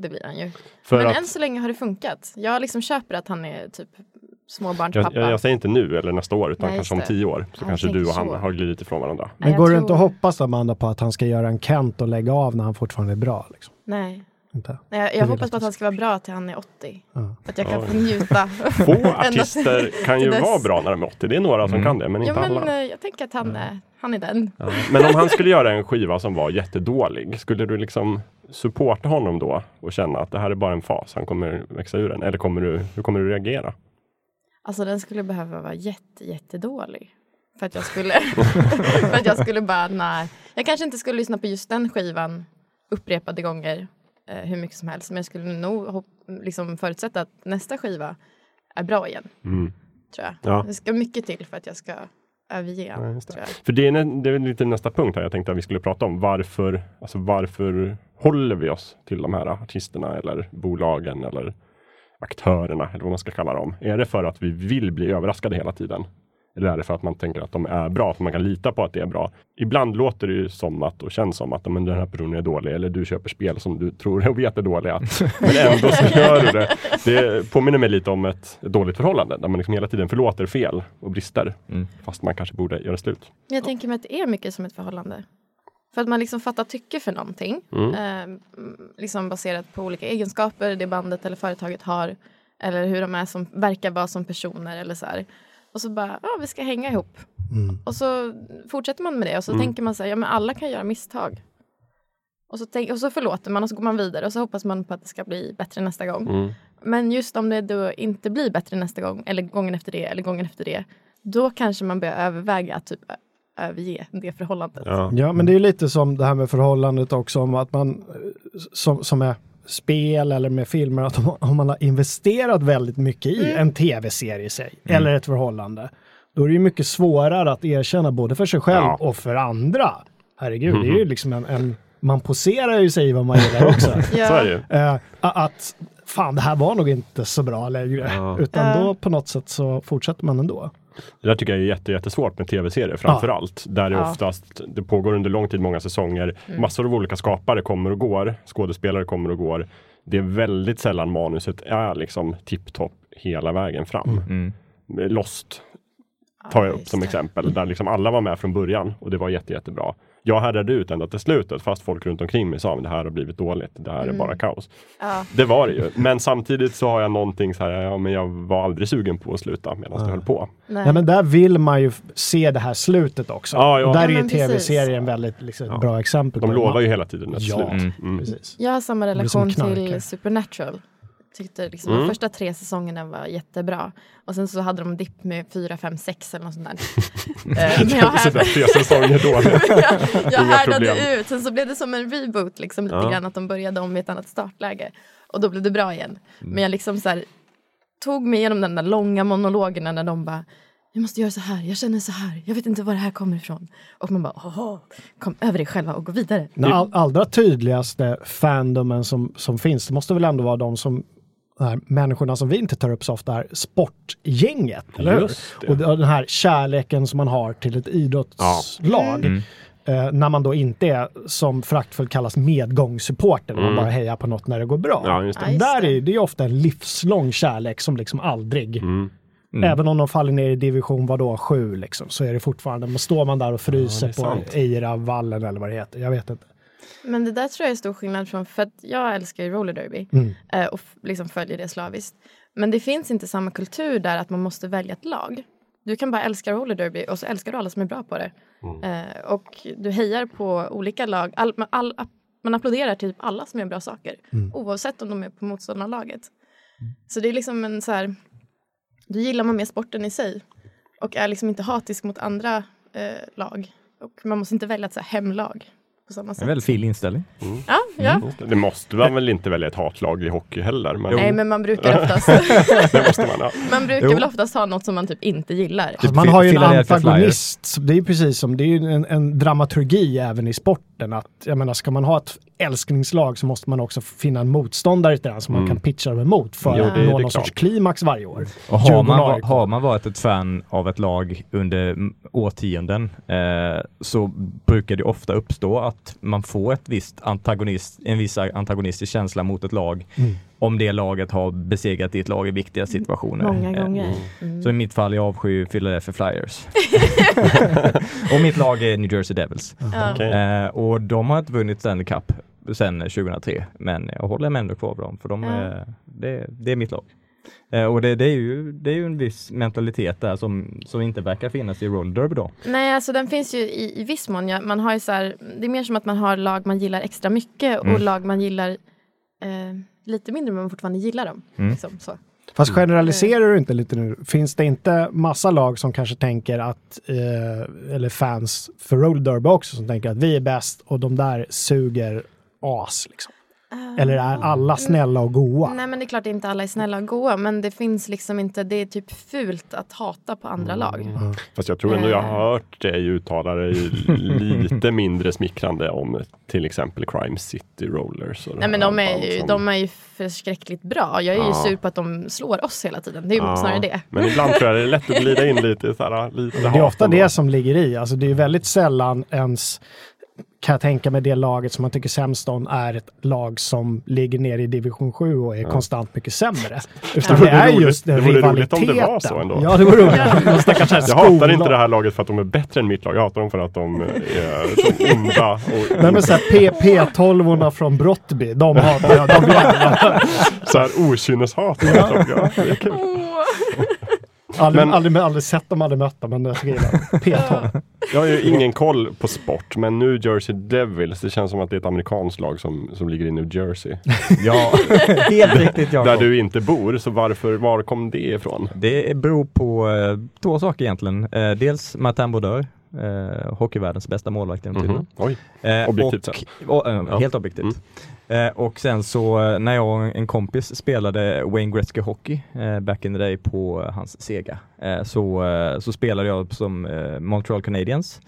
det blir han ju. För men att, än så länge har det funkat. Jag liksom köper att han är typ jag, småbarnspappa. jag, jag säger inte nu eller nästa år utan Nej, kanske om det. tio år. Så Ja, kanske jag du och han så. har glidit ifrån varandra. Men jag går det tror- inte att hoppas Amanda på att han ska göra en Kent och lägga av när han fortfarande är bra? Liksom? Nej. Inte? Nej, jag, jag hoppas att på att du han ska vara bra till han är 80. Ja. Att jag kan få njuta. Få <laughs> artister kan ju vara bra när de är 80. Det är några som Mm. kan det, men Ja, inte men alla. eh, jag tänker att han är, han är den. Ja. Men om han skulle göra en skiva som var jättedålig, skulle du liksom supporta honom då och känna att det här är bara en fas, han kommer växa ur den? Eller kommer du, hur kommer du reagera? Alltså den skulle behöva vara jätte, jättedålig. För att jag skulle, <laughs> för att jag skulle bara, nej. Jag kanske inte skulle lyssna på just den skivan upprepade gånger hur mycket som helst. Men jag skulle nog liksom förutsätta att nästa skiva är bra igen. Mm. Tror jag. Ja. Det ska mycket till för att jag ska överge Ja, det. För det är, det är lite nästa punkt här jag tänkte att vi skulle prata om. Varför, alltså varför håller vi oss till de här artisterna eller bolagen eller aktörerna eller vad man ska kalla dem? Är det för att vi vill bli överraskade hela tiden? Eller är det för att man tänker att de är bra, att man kan lita på att det är bra? Ibland låter det ju som att och känns som att men den här personen är dålig eller du köper spel som du tror och vet är dåliga. <laughs> Men ändå så gör du det. Det påminner mig lite om ett, ett dåligt förhållande där man liksom hela tiden förlåter fel och brister. Mm. Fast man kanske borde göra slut. Men jag tänker mig att det är mycket som ett förhållande. För att man liksom fattar tycke för någonting. Mm. Eh, liksom baserat på olika egenskaper det bandet eller företaget har. Eller hur de är som, verkar vara som personer eller så här. Och så bara, ja vi ska hänga ihop. Mm. Och så fortsätter man med det och så Mm. tänker man så här, ja men alla kan göra misstag. Och så, tänk, och så förlåter man och så går man vidare och så hoppas man på att det ska bli bättre nästa gång. Mm. Men just om det då inte blir bättre nästa gång eller gången efter det eller gången efter det. Då kanske man börjar överväga att typ överge det förhållandet. Ja. Ja, men det är lite som det här med förhållandet också, om att man, eh, som, som är spel eller med filmer, att om, om man har investerat väldigt mycket i en tv-serie i sig, eller ett förhållande, då är det ju mycket svårare att erkänna både för sig själv Ja. och för andra. Herregud, det är ju liksom en, en man poserar ju sig vad man gillar också. <laughs> Ju. Eh, att fan, det här var nog inte så bra längre. Ja. Utan Ja. då på något sätt så fortsätter man ändå. Det där tycker jag är jätte, jättesvårt med tv-serier framför allt. Där det Ja. oftast, det pågår under lång tid, många säsonger. Massor av olika skapare kommer och går. Skådespelare kommer och går. Det är väldigt sällan manuset är liksom tipptopp hela vägen fram. Mm. Lost tar jag upp som exempel. Där liksom alla var med från början och det var jätte, jättebra. Jag härdade ut ända till slutet fast folk runt omkring mig sa att det här har blivit dåligt. Det här är bara kaos. Ja. Det var det ju. Men samtidigt så har jag någonting så här, ja men jag var aldrig sugen på att sluta medan det höll på. Nej. Ja, men där vill man ju se det här slutet också. Ja, ja. Där Ja, är ju tv-serien väldigt liksom, Ja. bra exempel. De lovar ju hela tiden ett Ja. slut. Mm. Mm. Precis. Jag har samma relation till Supernatural. Tyckte liksom Mm. de första tre säsongerna var jättebra. Och sen så hade de dipp med fyra, fem, sex eller något sånt där. <laughs> Eh, <laughs> men jag, tre säsonger jag, jag härdade ut. Sen så blev det som en reboot, liksom, lite Ja. grann att de började om i ett annat startläge. Och då blev det bra igen. Mm. Men jag liksom så här, tog mig igenom den där långa monologerna när de bara vi måste göra så här, jag känner så här, jag vet inte var det här kommer ifrån. Och man bara, Åh, kom över dig själva och gå vidare. Den all, allra tydligaste fandomen som, som finns, det måste väl ändå vara de som här människorna som vi inte tar upp så ofta är sportgänget. Eller hur? Och den här kärleken som man har till ett idrottslag. Mm. Eh, när man då inte är, som fraktfullt kallas, medgångssupporter. När man Mm. bara hejar på något när det går bra. Ja, just det. Ja, Där är det är ofta en livslång kärlek som liksom aldrig Mm. Mm. Även om de faller ner i division vadå, 7 liksom, så är det fortfarande, men står man där och fryser Ja, på sant. Eira-vallen eller vad det heter, jag vet inte. Men det där tror jag är stor skillnad från, för att jag älskar ju roller derby Mm. eh, och liksom följer det slaviskt. Men det finns inte samma kultur där att man måste välja ett lag. Du kan bara älska roller derby och så älskar du alla som är bra på det. Eh, och du hejar på olika lag. All, man, all, man applåderar typ alla som gör bra saker. Oavsett om de är på motståndarlaget. Så det är liksom en så här, då gillar man mer sporten i sig. Och är liksom inte hatisk mot andra eh, lag. Och man måste inte välja ett så här hemlag på samma En sätt. väldigt fin inställning. Ja, ja. Just det. Måste man väl inte välja ett hatlag i hockey heller? Men Nej, men man brukar <laughs> oftast, det måste man ha. man brukar Jo. väl oftast ha något som man typ inte gillar. Alltså, man har ju en antagonist. Det är ju precis som, det är ju en, en dramaturgi även i sporten. Att, jag menar, ska man ha ett älsklingslag så måste man också finna en motståndare till den som man kan pitcha dem emot för Jo, att det- är nå någon sorts klart. klimax varje år. Och har, man, har man varit ett fan av ett lag under mm, årtionden eh, så brukar det ofta uppstå att man får ett visst antagonist, en viss antagonistisk känsla mot ett lag Mm. om det laget har besegrat ditt lag i viktiga situationer. Många Eh, gånger. Mm. Så i mitt fall, jag avskyr Philadelphia Flyers. <laughs> och mitt lag är New Jersey Devils. Okej. Eh, och de har inte vunnit Stanley Cup sedan 2003, men jag håller mig ändå kvar vid dem, för de Ja. är, det, det är mitt lag. Eh, och det, det, är ju, det är ju en viss mentalitet där som, som inte verkar finnas i roller derby då. Nej, alltså den finns ju i, i viss mån. Ja, man har ju så här, det är mer som att man har lag man gillar extra mycket och Mm. lag man gillar eh, lite mindre men man fortfarande gillar dem. Mm. Liksom, så. Fast generaliserar du inte lite nu? Finns det inte massa lag som kanske tänker att, eh, eller fans för roller derby också, som tänker att vi är bäst och de där suger as liksom? Eller är alla snälla och goa? Nej men det är klart inte alla är snälla och goa men det finns liksom inte, det är typ fult att hata på andra Mm. lag. Fast jag tror ändå jag Eh. har hört dig uttala dig lite mindre smickrande om till exempel Crime City Rollers. och Nej men de är, ju, som- de är ju förskräckligt bra. Jag är ju Ja. sur på att de slår oss hela tiden. Det är ju Ja, snarare det. Men ibland tror jag det är lätt att glida in lite, så här, lite Det är ofta det som ligger i. Alltså det är väldigt sällan ens kan jag tänka mig det laget som man tycker sämst om är ett lag som ligger ner i division 7 och är konstant mycket sämre. <laughs> Utan det är roligt- just den det vore roligt rivaliteten. om det var så ändå. Ja, det vore roligt. <laughs> Jag hatar inte det här laget för att de är bättre än mitt lag. Jag hatar dem för att de är så onda. Och <laughs> Nej men såhär P12orna från Brottby, de hatar jag. De så här okynneshat. Ja. Ja, det är kul. Aldrig, Men- aldrig, aldrig sett dem, aldrig mött dem, men jag tycker illa. P12. Jag har ju ingen koll på sport, men New Jersey Devils, det känns som att det är ett amerikanskt lag som, som ligger i New Jersey. <laughs> Ja, <laughs> helt riktigt Där Jakob. du inte bor, så varför, var kom det ifrån? Det beror på eh, två saker egentligen. Eh, dels Martin Brodeur, eh, hockeyvärldens bästa målvakt genom tiderna. Mhm. Oj. Eh, Objektivt och, och, eh, Ja. Helt objektivt. Eh, och sen så eh, när jag och en kompis spelade Wayne Gretzky Hockey eh, back in the day på hans Sega eh, så, eh, så spelade jag som eh, Montreal Canadiens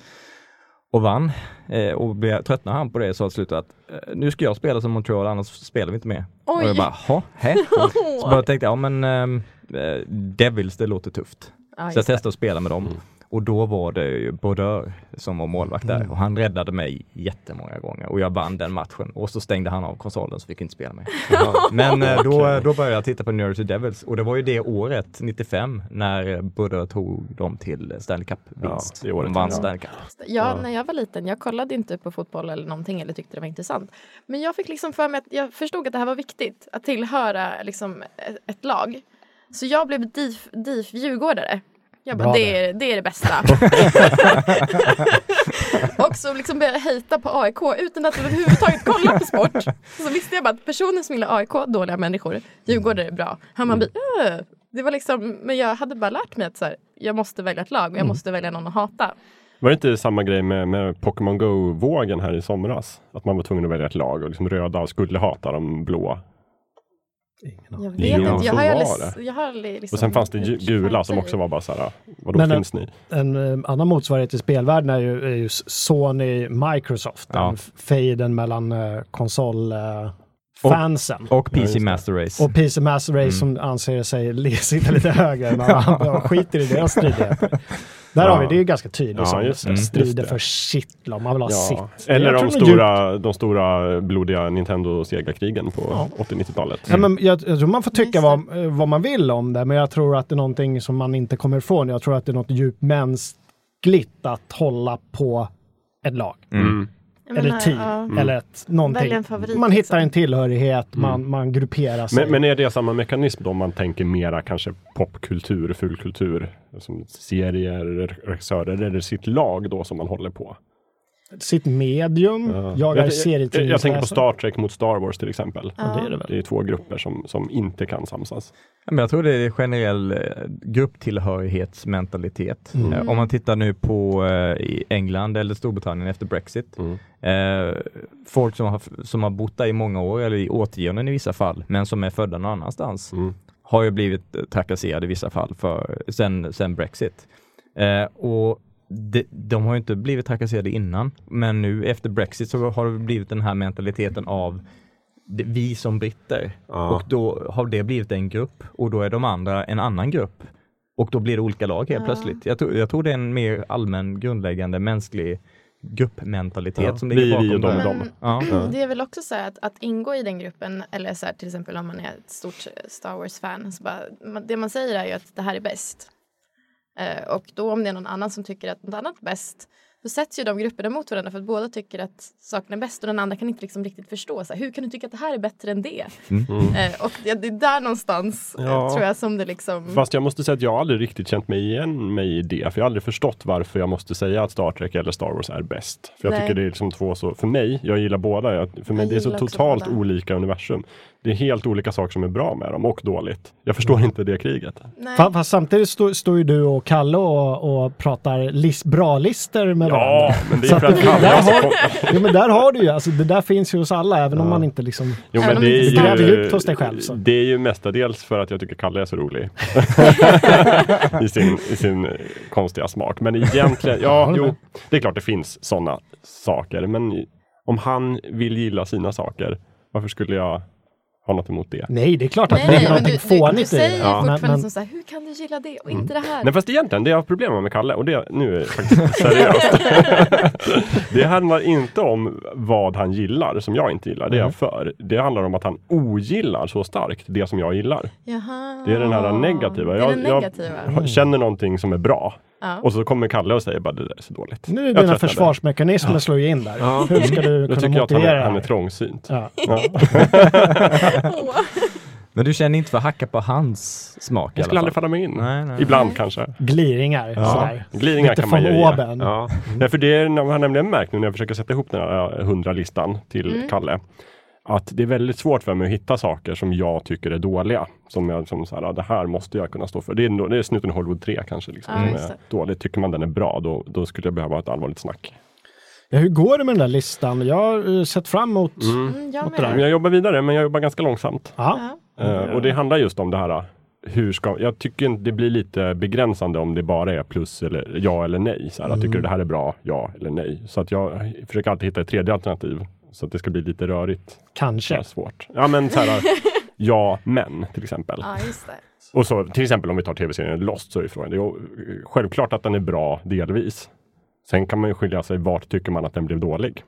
och vann. Eh, och blev, tröttnade han på det så till slut att eh, nu ska jag spela som Montreal annars spelar vi inte mer. Och jag Oj! bara, "Hå, hä? <laughs> Så bara tänkte jag, ja men ehm, eh, Devils det låter tufft. Ja, Så jag testade att spela med dem. Och då var det ju Brodeur som var målvakt där och han räddade mig jättemånga gånger och jag vann den matchen och så stängde han av konsolen så fick jag inte spela mer. Men eh, då, då började jag titta på New Jersey Devils och det var ju det året, 95, när Brodeur tog dem till Stanley Cup-vinst. Ja, De vann ja. Stanley Cup. Ja, när jag var liten, jag kollade inte på fotboll eller någonting eller tyckte det var intressant. Men jag fick liksom för mig att jag förstod att det här var viktigt, att tillhöra liksom ett, ett lag. Så jag blev DIF, DIF Djurgårdare. Jag bara, det är, det är det bästa. <laughs> och så liksom började jag hejta på AIK utan att överhuvudtaget kolla på sport. Så visste jag bara att personer som gillar AIK, dåliga människor, Djurgårdare är bra. Hammarby, äh. Det var liksom, men jag hade bara lärt mig att så här, jag måste välja ett lag och jag måste välja någon att hata. Var det inte samma grej med, med Pokémon Go-vågen här i somras? Att man var tvungen att välja ett lag och liksom röda skulle hata de blåa. Jag vet inte, jag har aldrig, jag har aldrig liksom Och sen fanns det gula som också var bara så här, vadå Men, finns ni? En eh, annan motsvarighet i spelvärlden är ju, är ju Sony Microsoft. Ja. Den faden mellan eh, konsol... Eh, fansen. Och Ja, just PC. Master Race. Och PC Master Race Mm. som anser sig sitta lite högre. Man <laughs> bara skiter i deras stridigheter. Där Ja. har vi, det är ju ganska tydligt. Ja, som just det. strider för sitt, man vill ha Ja. sitt. Eller de stora, de stora blodiga Nintendo och Sega-krigen på Ja. 80-90-talet. Ja, men jag, jag tror man får tycka vad, eh, vad man vill om det, men jag tror att det är någonting som man inte kommer ifrån. Jag tror att det är något djupt mänskligt att hålla på ett lag. Mm. Jag eller menar, team. ja. Eller ett, någonting. Favorit, man hittar liksom. en tillhörighet, man, man grupperar sig. Men, men är det samma mekanism då om man tänker mera kanske popkultur, fulkultur? Som serier, regissörer, eller sitt lag då som man håller på? Sitt medium, Ja. jag är jag, jag, serietidningsläsare. jag tänker på Star Trek mot Star Wars till exempel. Ja, det är det väl. Det är två grupper som, som inte kan samsas. Men jag tror det är generell eh, grupptillhörighetsmentalitet. Mm. Eh, Om man tittar nu på eh, England eller Storbritannien efter Brexit. Mm. Eh, folk som har, som har bott där i många år eller i årtionden i vissa fall, men som är födda någon annanstans, Mm. har ju blivit trakasserade i vissa fall för, sen, sen Brexit. Eh, och de, de har ju inte blivit trakasserade innan, men nu efter Brexit så har det blivit den här mentaliteten av vi som britter. Ja. Och då har det blivit en grupp och då är de andra en annan grupp. Och då blir det olika lag helt Ja. plötsligt. Jag tror, jag tror det är en mer allmän grundläggande mänsklig gruppmentalitet Ja. som ligger Vi, bakom vi och de det. och dem. Men det är väl också så att, att ingå i den gruppen, eller så här, till exempel om man är ett stort Star Wars-fan, så bara, man- det man säger är ju att det här är bäst. Eh, och då om det är någon annan som tycker att något annat är bäst, då sätts ju de grupperna mot varandra för att båda tycker att saken är bäst och den andra kan inte liksom riktigt förstå. Så här, hur kan du tycka att det här är bättre än det? Mm. Eh, och det, det är där någonstans eh, Ja. tror jag som det liksom... Fast jag måste säga att jag aldrig riktigt känt mig igen mig i det. För jag har aldrig förstått varför jag måste säga att Star Trek eller Star Wars är bäst. För jag Nej. tycker det är liksom två så, för mig, jag gillar båda. Jag, för mig Jag det är så totalt båda. olika universum. Det är helt olika saker som är bra med dem och dåligt. Jag förstår inte det kriget. Nej. Fa- Fast samtidigt står står ju du och Kalle och, och pratar lis, bra lister med Ja, varandra. men det är för att att där har Jo men där har du ju, alltså det där finns ju hos alla även om Ja. man inte liksom... Jo, men om det är, gräver ju, djupt hos dig själv, så. det är ju mestadels för att jag tycker Kalle är så rolig. <laughs> I, sin, I sin konstiga smak. Men egentligen, ja, jo, det är klart det finns sådana saker. Men om han vill gilla sina saker, varför skulle jag ha något emot det? Nej, det är klart att Nej, det är du, någonting du, du fånigt i säger det. ju Ja. fortfarande Men, men, som så här, hur kan du gilla det och inte det här? Nej fast egentligen, det jag har problem med Kalle, och det, nu är det faktiskt seriöst. <laughs> det handlar inte om vad han gillar som jag inte gillar, det är jag för. Det handlar om att han ogillar så starkt det som jag gillar. Jaha. Det är den här negativa. Det är Jag, jag negativa. har- känner någonting som är bra Ja. och så kommer Kalle och säger bara det där är så dåligt. nu är Jag dina försvarsmekanismer slår ju in där. Ja. Hur ska du Då kunna tycker jag att han motivera är, det han är trångsynt. Ja. Ja. <laughs> Men du känner inte för att hacka på hans smak Jag skulle aldrig fall? falla mig in. Nej, nej. Ibland kanske. Gliringar sådär. Glidningar Lite kan man ju oben. Ja. Nej, för det är, jag har nämligen märkt nu när jag försöker sätta ihop den här hundra listan till Mm. Kalle. Att det är väldigt svårt för mig att hitta saker som jag tycker är dåliga. Som jag som så här, det här måste jag kunna stå för. Det är, det är snuten i Hollywood 3 kanske. Liksom, Ja, som är dåligt. Tycker man den är bra då, då skulle jag behöva ha ett allvarligt snack. Ja, hur går det med den där listan? Jag har eh, sett fram emot... Mm, jag Mot det där. jag jobbar vidare men jag jobbar ganska långsamt. Ja. Ja. Eh, och det handlar just om det här. Hur ska, jag tycker det blir lite begränsande om det bara är plus eller ja eller nej. Så här, Tycker du det här är bra? Ja eller nej. Så att jag försöker alltid hitta ett tredje alternativ. Så att det ska bli lite rörigt. Det Kanske. är svårt. Ja men så här, <laughs> ja men till exempel. Ja, just det. Och så till exempel om vi tar tv-serien Lost så är frågan, det är ju självklart att den är bra delvis. Sen kan man ju skilja sig vart tycker man att den blev dålig.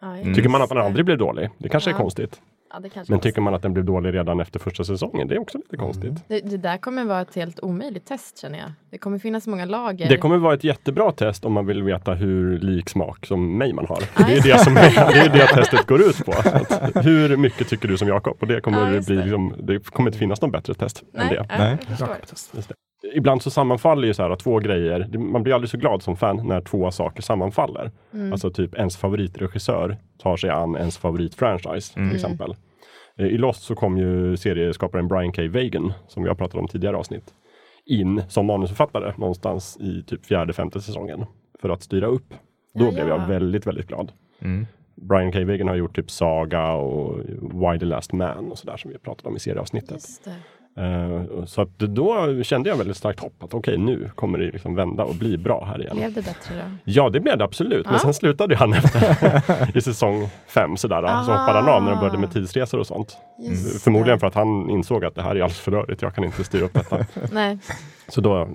Ja. Tycker man att den aldrig blev dålig? Det kanske är Ja. konstigt. Ja, det kanske Men tycker man att den blev dålig redan efter första säsongen? Det är också lite konstigt. Det, det där kommer vara ett helt omöjligt test känner jag. Det kommer finnas många lager. Det kommer vara ett jättebra test om man vill veta hur lik smak som mig man har. Det är det som det, är det testet går ut på. Att, hur mycket tycker du som Jakob? Och det kommer, Ja, det bli, liksom, det kommer inte finnas något bättre test än Nej, det. ja, Nej. Ibland så sammanfaller ju så här två grejer. Man blir aldrig så glad som fan när två saker sammanfaller. Mm. Alltså typ ens favoritregissör tar sig an ens favoritfranchise till exempel. Eh, I Lost så kom ju serieskaparen Brian K. Vagan, som vi har pratat om tidigare avsnitt, in som manusförfattare någonstans i typ fjärde, femte säsongen för att styra upp. Då Ja, blev ja. jag väldigt, väldigt glad. Mm. Brian K. Vagan har gjort typ Saga och Why the Last Man och sådär som vi pratat om i serieavsnittet. Eh, så att då kände jag väldigt starkt hopp att okej, nu kommer det liksom vända och bli bra här igen. Blev det bättre då? Ja, det blev det absolut. Men Ja. sen slutade han efter <laughs> i säsong fem sådär. Så hoppade han av när de började med tidsresor och sånt. Just Förmodligen det. för att han insåg att det här är alldeles för rörigt. Jag kan inte styra upp detta. Nej, Så då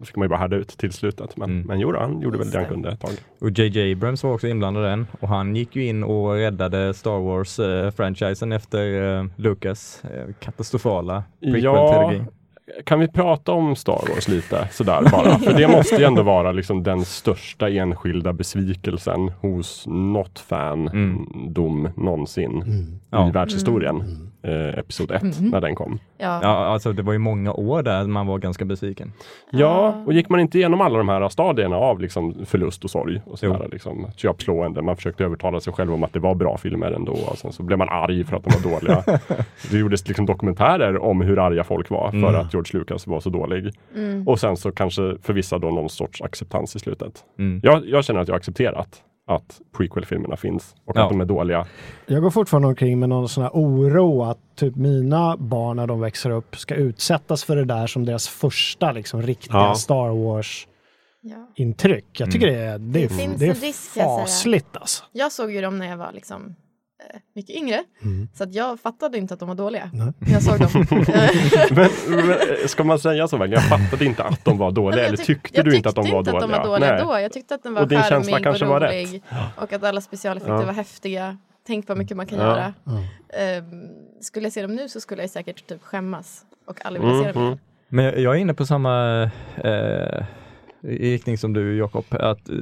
eh, ska man ju bara härda ut till slutet. Men, Mm. men jo, då, han gjorde väl det han det. kunde ett tag. Och JJ Abrams var också inblandad i den och han gick ju in och räddade Star Wars-franchisen efter eh, Lucas eh, katastrofala Ja, prequel-trilogi. Kan vi prata om Star Wars lite sådär bara? För det måste ju ändå vara liksom den största enskilda besvikelsen hos något fandom någonsin i Ja. världshistorien. Eh, episod 1 Mhm. när den kom. ja. Ja, alltså det var ju många år där man var ganska besviken. Ja, och gick man inte igenom alla de här stadierna av liksom förlust och sorg och sådär, liksom, köpslående. Man försökte övertala sig själv om att det var bra filmer ändå och sen så blev man arg för att de var dåliga. <laughs> det gjordes liksom dokumentärer om hur arga folk var för Mm. att George Lucas var så dålig. Mm. Och sen så kanske för vissa då någon sorts acceptans i slutet. Mm. Jag, jag känner att jag har accepterat att prequel-filmerna finns och Ja. att de är dåliga. Jag går fortfarande omkring med någon sån här oro att typ mina barn när de växer upp ska utsättas för det där som deras första liksom riktiga Ja. Star Wars-intryck. Ja. Jag tycker det är, det är, Det finns det är risk, kan jag fasligt alltså. Jag såg ju dem när jag var liksom mycket yngre. Mm. Så att jag fattade inte att de var dåliga. Nej. Jag såg dem. Eh, <laughs> Men, men ska man säga så verkligen? Jag fattade inte att de var dåliga. Eller jag tyck- tyckte jag du inte att de tyckte var inte dåliga? att de var dåliga Nej. då. Jag tyckte att den var Och din känsla charmig kanske och var rolig. Och att alla specialeffekter Ja. var häftiga. Tänk vad mycket man kan Ja. göra. Ja. Ehm, skulle jag se dem nu så skulle jag säkert typ skämmas och aldrig vilja se dem Mm, igen. Men jag jag är inne på samma eh, riktning som du Jakob, att eh,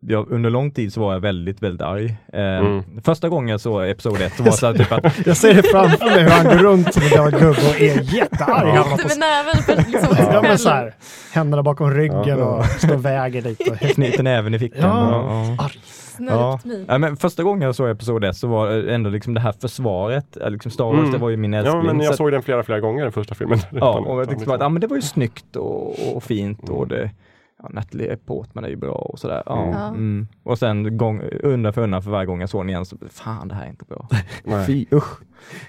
jag, under lång tid så var jag väldigt, väldigt arg. Eh, Mm. Första gången jag såg episod 1 så var det så här typ att <laughs> Jag ser det framför mig hur han går runt som en gammal gubbe och är jättearg. Han på med näven för <laughs> liksom Ja, men så här, händerna bakom ryggen Ja. och står och väger lite. Och <laughs> knyter näven i fickan. Ja. Ja. Arg. Min. Ja, men första gången jag såg episod 1 så var det ändå liksom det här försvaret, eh, liksom Star Wars, Mm. det var ju min älskling. Ja, men jag såg den flera, flera gånger den första filmen. Ja, och jag tyckte att ja, men det var ju snyggt och, och fint och det, ja, Natalie Portman är ju bra och sådär. Ja. Mm. Mm. Och sen gång, undan för undan för varje gång jag såg den igen så, fan det här är inte bra. Fy usch.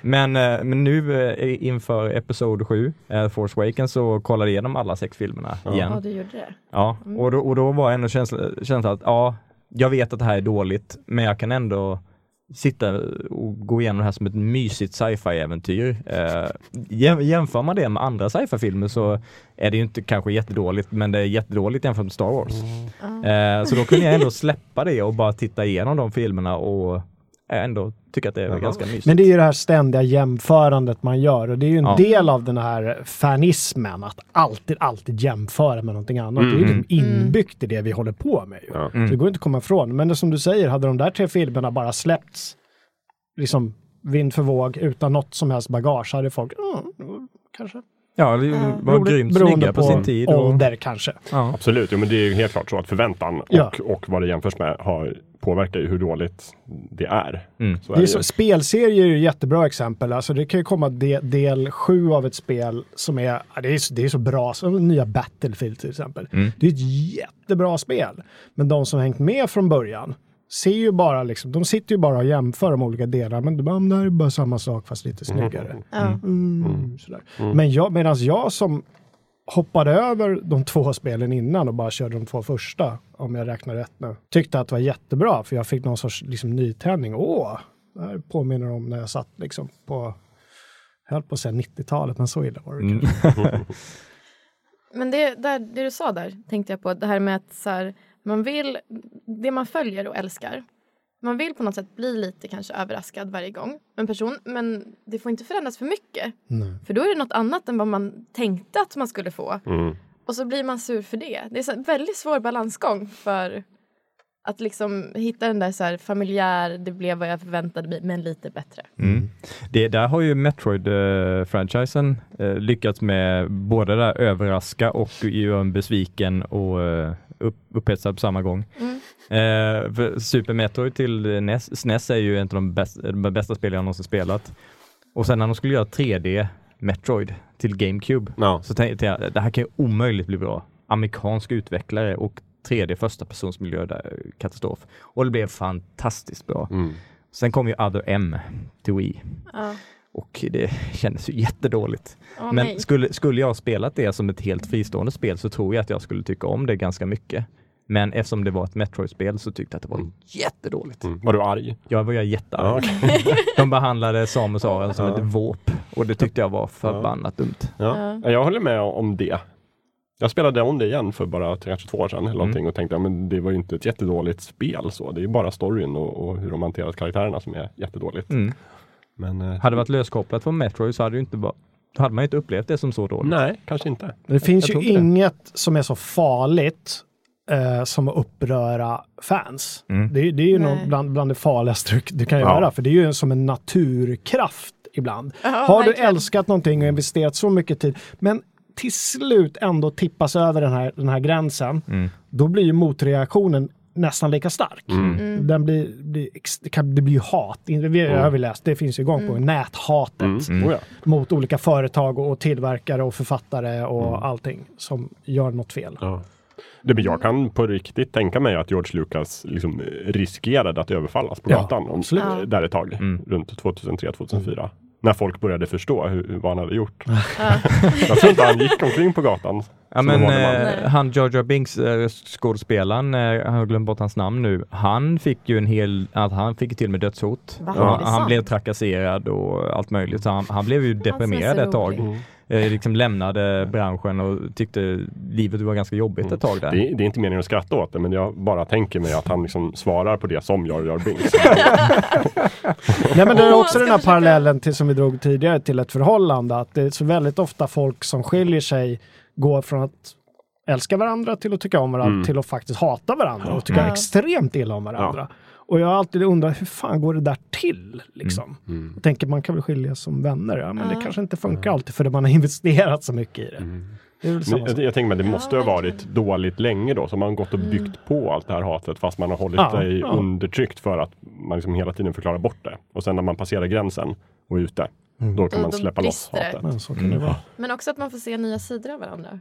Men, eh, men nu eh, inför Episod 7, eh, Force Awakens, så kollade jag igenom alla sex filmerna Ja. igen. Ja, du gjorde det. Ja, och då, och då var ändå känslan, känslan att ja, jag vet att det här är dåligt, men jag kan ändå sitta och gå igenom det här som ett mysigt sci-fi-äventyr. Eh, jäm- jämför man det med andra sci-fi-filmer så är det ju inte kanske jättedåligt, men det är jättedåligt jämfört med Star Wars. Ja. Eh, så då kunde jag ändå släppa det och bara titta igenom de filmerna och ändå tycka att det är Jaha. ganska mysigt. Men det är ju det här ständiga jämförandet man gör och det är ju en Ja. del av den här fanismen att alltid, alltid jämföra med någonting annat. Det är ju Mm. liksom inbyggt i det vi håller på med. Ju. Ja. Så det går inte att komma ifrån. Men det som du säger, hade de där tre filmerna bara släppts liksom vind för våg utan något som helst bagage hade folk, mm, kanske. Ja, det Ja. var Roligt, grymt snygga på, sin tid. Och, Ålder kanske. ja. Absolut, jo, men det är ju helt klart så att förväntan och, Ja. och vad det jämförs med har, påverkar ju hur dåligt det är. Mm. Så Det är så, spelserier är ju ett jättebra exempel. Alltså det kan ju komma de, del sju av ett spel som är, ja, det är, så- det är så bra, som nya Battlefield till exempel. Mm. Det är ett jättebra spel. Men de som hängt med från början ser ju bara liksom, de sitter ju bara och jämför de olika delarna. Men "Men det här är bara samma sak fast lite snyggare. Ja. Mm, sådär. Men jag, medan jag som hoppade över de två spelen innan och bara körde de två första, om jag räknar rätt nu, tyckte att det var jättebra för jag fick någon sorts liksom, nytändning. Åh, det här påminner om när jag satt liksom på, jag höll på att säga 90-talet, men så illa var det <laughs> Mm. Men det, där, det du sa där tänkte jag på, det här med att så här, man vill, det man följer och älskar, man vill på något sätt bli lite kanske överraskad varje gång. En person, men det får inte förändras för mycket. Nej. För då är det något annat än vad man tänkte att man skulle få. Mm. Och så blir man sur för det. Det är så en väldigt svår balansgång för att liksom hitta den där så här familjär, det blev vad jag förväntade mig, men lite bättre. Mm. Det, där har ju Metroid-franchisen eh, lyckats med både det där överraska och göra en besviken och eh, upp, upphetsad på samma gång. Mm. Eh, Super Metroid till NES, SNES är ju en av de, bäst, de bästa spel jag någonsin spelat. Och sen när de skulle göra 3D Metroid till GameCube Ja. så tänkte jag det här kan ju omöjligt bli bra. Amerikansk utvecklare och 3D första personsmiljö där, katastrof. Och det blev fantastiskt bra. Mm. Sen kom ju Other M till Wii. Ja. Och det <laughs> kändes ju jättedåligt. Åh, Men nej. skulle, skulle jag ha spelat det som ett helt fristående spel så tror jag att jag skulle tycka om det ganska mycket. Men eftersom det var ett Metroid-spel så tyckte jag att det var jättedåligt. Mm. Var du arg? Jag var jag jättearg. Ja, <laughs> De behandlade Samus Aran som Ja. ett våp och det tyckte jag var förbannat dumt. Ja. Jag håller med om det. Jag spelade om det igen för bara kanske två år sedan eller någonting och tänkte att det var ju inte ett jättedåligt spel. så Det är ju bara storyn och, och hur de hanterat karaktärerna som är jättedåligt. Mm. Men, eh, Hade det varit löskopplat från Metroid så hade, inte bara, då hade man inte upplevt det som så dåligt. Nej, kanske inte. Men det finns Jag ju inte det. inget som är så farligt eh, som att uppröra fans. Mm. Det, är- det är ju Nej. någon, bland, bland det farligaste du, du kan Ja. göra, för det är ju som en naturkraft ibland. Ja, Har du älskat någonting och investerat så mycket tid, men till slut ändå tippas över den här, den här gränsen, Mm. då blir ju motreaktionen nästan lika stark. Mm. Den blir, blir, det, kan, det blir ju hat. Vi har vi läst, det finns ju igång på näthatet Mm. Oh, ja. mot olika företag och, tillverkare och författare och allting som gör något fel. Ja. Det, men jag kan på riktigt tänka mig att George Lucas liksom riskerade att överfallas på Ja, gatan om, absolut. eh, där ett tag, Mm. runt 2003-2004. När folk började förstå hur, vad han hade gjort. Ja. <laughs> jag tror inte han gick omkring på gatan. Ja men eh, han Jar Binks eh, skådespelaren, eh, jag har glömt bort hans namn nu, han fick ju en hel, att han fick till med dödshot. Va? Och han, han blev trakasserad och allt möjligt så han, han blev ju deprimerad ett tag. Mm. Eh, liksom lämnade branschen och tyckte livet var ganska jobbigt ett tag där. Det, är- det är inte meningen att skratta åt det, men jag bara tänker mig att han liksom svarar på det som Jar Jar Binks. <laughs> Nej, men det är också ska den här parallellen till som vi drog tidigare till ett förhållande. Att det är så väldigt ofta folk som skiljer sig går från att älska varandra till att tycka om varandra Mm. till att faktiskt hata varandra och tycka Ja. extremt illa om varandra. Och jag har alltid undrat hur fan går det där till? Liksom. Mm. Jag tänker man kan väl skiljas som vänner, ja, men Ja. det kanske inte funkar alltid för man har <laughs> investerat så mycket i det. Det väl samma Men jag, jag tänker mig att det måste Ja, ha varit dåligt länge då, så man har gått och byggt på allt det här hatet fast man har hållit Ja, det ja. undertryckt för att man liksom hela tiden förklarar bort det. Och sen när man passerar gränsen och är ute, då kan Då- man släppa loss hatet. Men så kan det vara. Men också att man får se nya sidor av varandra.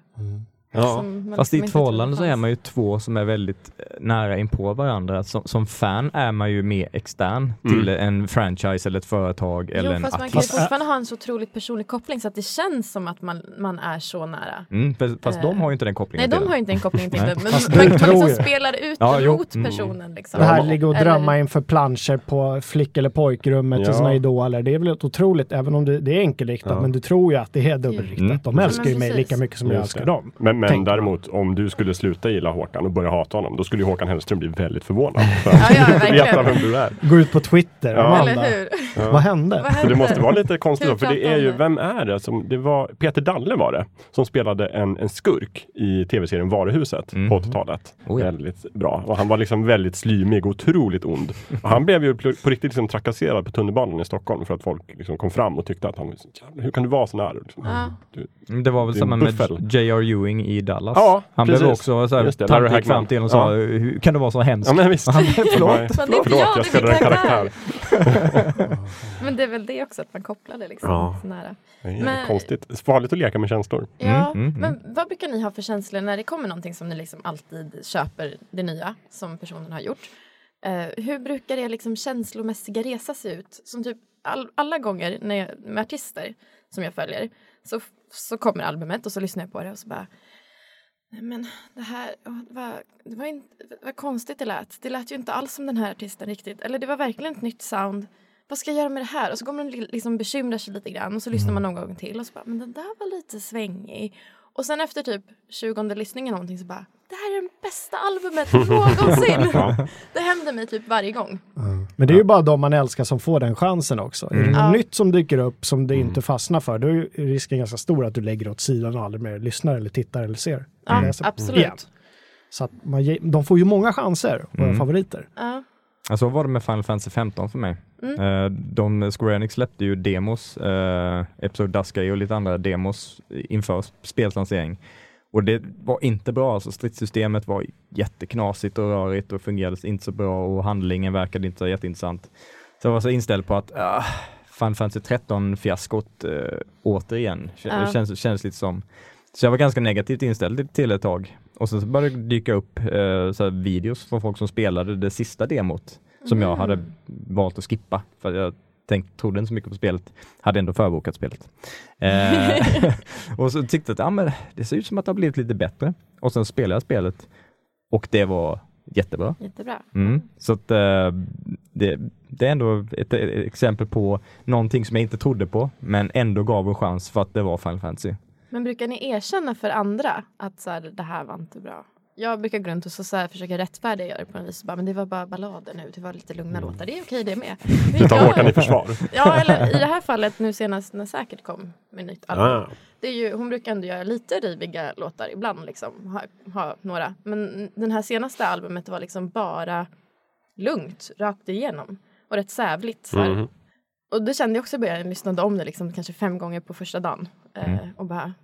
Ja. man Fast i liksom ett förhållande så är man ju två som är väldigt eh, nära inpå varandra. Som, som fan är man ju mer extern till en franchise eller ett företag eller jo, en fast man kan ju fortfarande ha en så otroligt personlig koppling så att det känns som att man, man är så nära. Mm, fast fast de Eh, har ju inte den Nej, kopplingen de till har ju inte en koppling till <laughs> Nej. det. Men Fast man, du man tror liksom ju. spelar ut Ja, jo. mot personen. Liksom. Det här ligga och Eller- drömma inför planscher på flick eller pojkrummet Ja. till sina idoler. Det är väl ett otroligt, även om det, det är enkelriktat, Ja. men du tror ju att det är dubbelriktat. Mm. De älskar ju mig lika mycket som jag älskar dem. Men, man. däremot om du skulle sluta gilla Håkan och börja hata honom, då skulle ju Håkan Hellström bli väldigt förvånad. <laughs> För Ja, ja, <laughs> att veta vem du är. Gå ut på Twitter, Ja. Eller hur? Vad hände? Vad Så det hände? måste vara lite konstigt för det är ju, vem är det som, det var Peter Dalle var det, som spelade en, en skurk i tv-serien Varuhuset Mm. på 80-talet. Oh ja. Väldigt bra. Och han var liksom väldigt slymig och otroligt ond. Och han blev ju på på riktigt liksom trakasserad på tunnelbanan i Stockholm för att folk liksom kom fram och tyckte att han, "Jävlar, hur kan du vara sån här? Liksom. Ja. Du, Mm, Det var väl samma med. J.R. Ewing i Dallas. Ja, han precis. blev också så här, det, Hagman. fram till och sa, Ja. hur kan du vara så hemsk? ja men visst. Han, förlåt. <laughs> Det är förlåt, jag, det spelar en karaktär. <laughs> Men det är väl det också, att man kopplar det liksom Ja. så nära. Det är Men- konstigt. Farligt att leka med känslor. Ja, mm, mm. men vad brukar ni ha för känslor när det kommer någonting som ni liksom alltid köper det nya som personen har gjort? Eh, hur brukar er liksom känslomässiga resa se ut? Som typ all, alla gånger när jag, med artister som jag följer så, så kommer albumet och så lyssnar jag på det och så bara Nej men det här, var, det var, inte, det var konstigt det lät. Det lät ju inte alls som den här artisten riktigt. Eller det var verkligen ett nytt sound. Vad ska jag göra med det här? Och så går man li- liksom bekymrar sig lite grann och så lyssnar man någon gång till och så bara, men den där var lite svängig. Och sen efter typ 20 lyssningen någonting så bara, det här är det bästa albumet någonsin. <laughs> Det händer mig typ varje gång. Men det är ju bara de man älskar som får den chansen också. Är det något Ja. nytt som dyker upp som du inte fastnar för, då är risken ganska stor att du lägger åt sidan och aldrig mer lyssnar eller tittar eller ser. Ja, Läser absolut. igen. Så att man, ge- de får ju många chanser, våra Mm. favoriter. Ja. Så var det med Final Fantasy 15 för mig. Mm. Eh, De, Square Enix släppte ju demos, uh, Episode Dusky och lite andra demos inför spelslansering. Och det var inte bra, alltså stridssystemet var jätteknasigt och rörigt och fungerade inte så bra och handlingen verkade inte så jätteintressant. Så jag var så inställd på att uh, Final Fantasy 13-fiaskot uh, återigen K- Ja. känns, känns lite som. Så jag var ganska negativt inställd till ett tag. Och sen så började det dyka upp eh, så videos från folk som spelade det sista demot som jag hade valt att skippa. För jag tänkt, trodde inte så mycket på spelet, hade ändå förbokat spelet. Eh, <laughs> och så tyckte jag att ja, men det ser ut som att det har blivit lite bättre. Och sen spelade jag spelet och det var jättebra. Jättebra. Mm. Så att, eh, det, det är ändå ett, ett exempel på någonting som jag inte trodde på, men ändå gav en chans för att det var Final Fantasy. Men brukar ni erkänna för andra att så här, det här var inte bra? Jag brukar gå runt och så, så här, försöka rättfärdiga det på något vis. Bara, men det var bara ballader nu, det var lite lugna låtar. Det är okej det med. <laughs> Du är tar. Håkan i försvar. Ja, eller i det här fallet nu senast när Säkert kom med nytt album. Ah. Det är ju, hon brukar ändå göra lite riviga låtar ibland, liksom, ha, ha några. Men den här senaste albumet var liksom bara lugnt, rakt igenom. Och rätt sävligt. Så här. Mhm. Och det kände jag också i början, jag lyssnade om det liksom, kanske fem gånger på första dagen. Eh, och bara,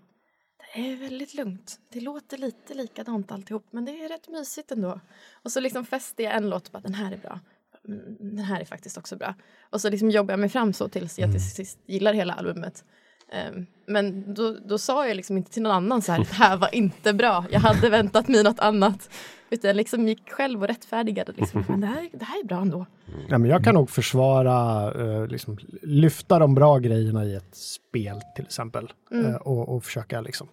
det är väldigt lugnt. Det låter lite likadant alltihop, men det är rätt mysigt ändå. Och så liksom fäster jag en låt och bara, den här är bra. Mm, den här är faktiskt också bra. Och så liksom jobbar jag mig fram så tills jag till sist gillar hela albumet. Ehm, men då, då sa jag liksom inte till någon annan så här, det här var inte bra. Jag hade väntat mig något annat. Utan jag liksom gick själv och rättfärdigade. Liksom, men det här, det här är bra ändå. Ja, men jag kan nog försvara, eh, liksom, lyfta de bra grejerna i ett spel till exempel. Mm. Eh, och, och försöka liksom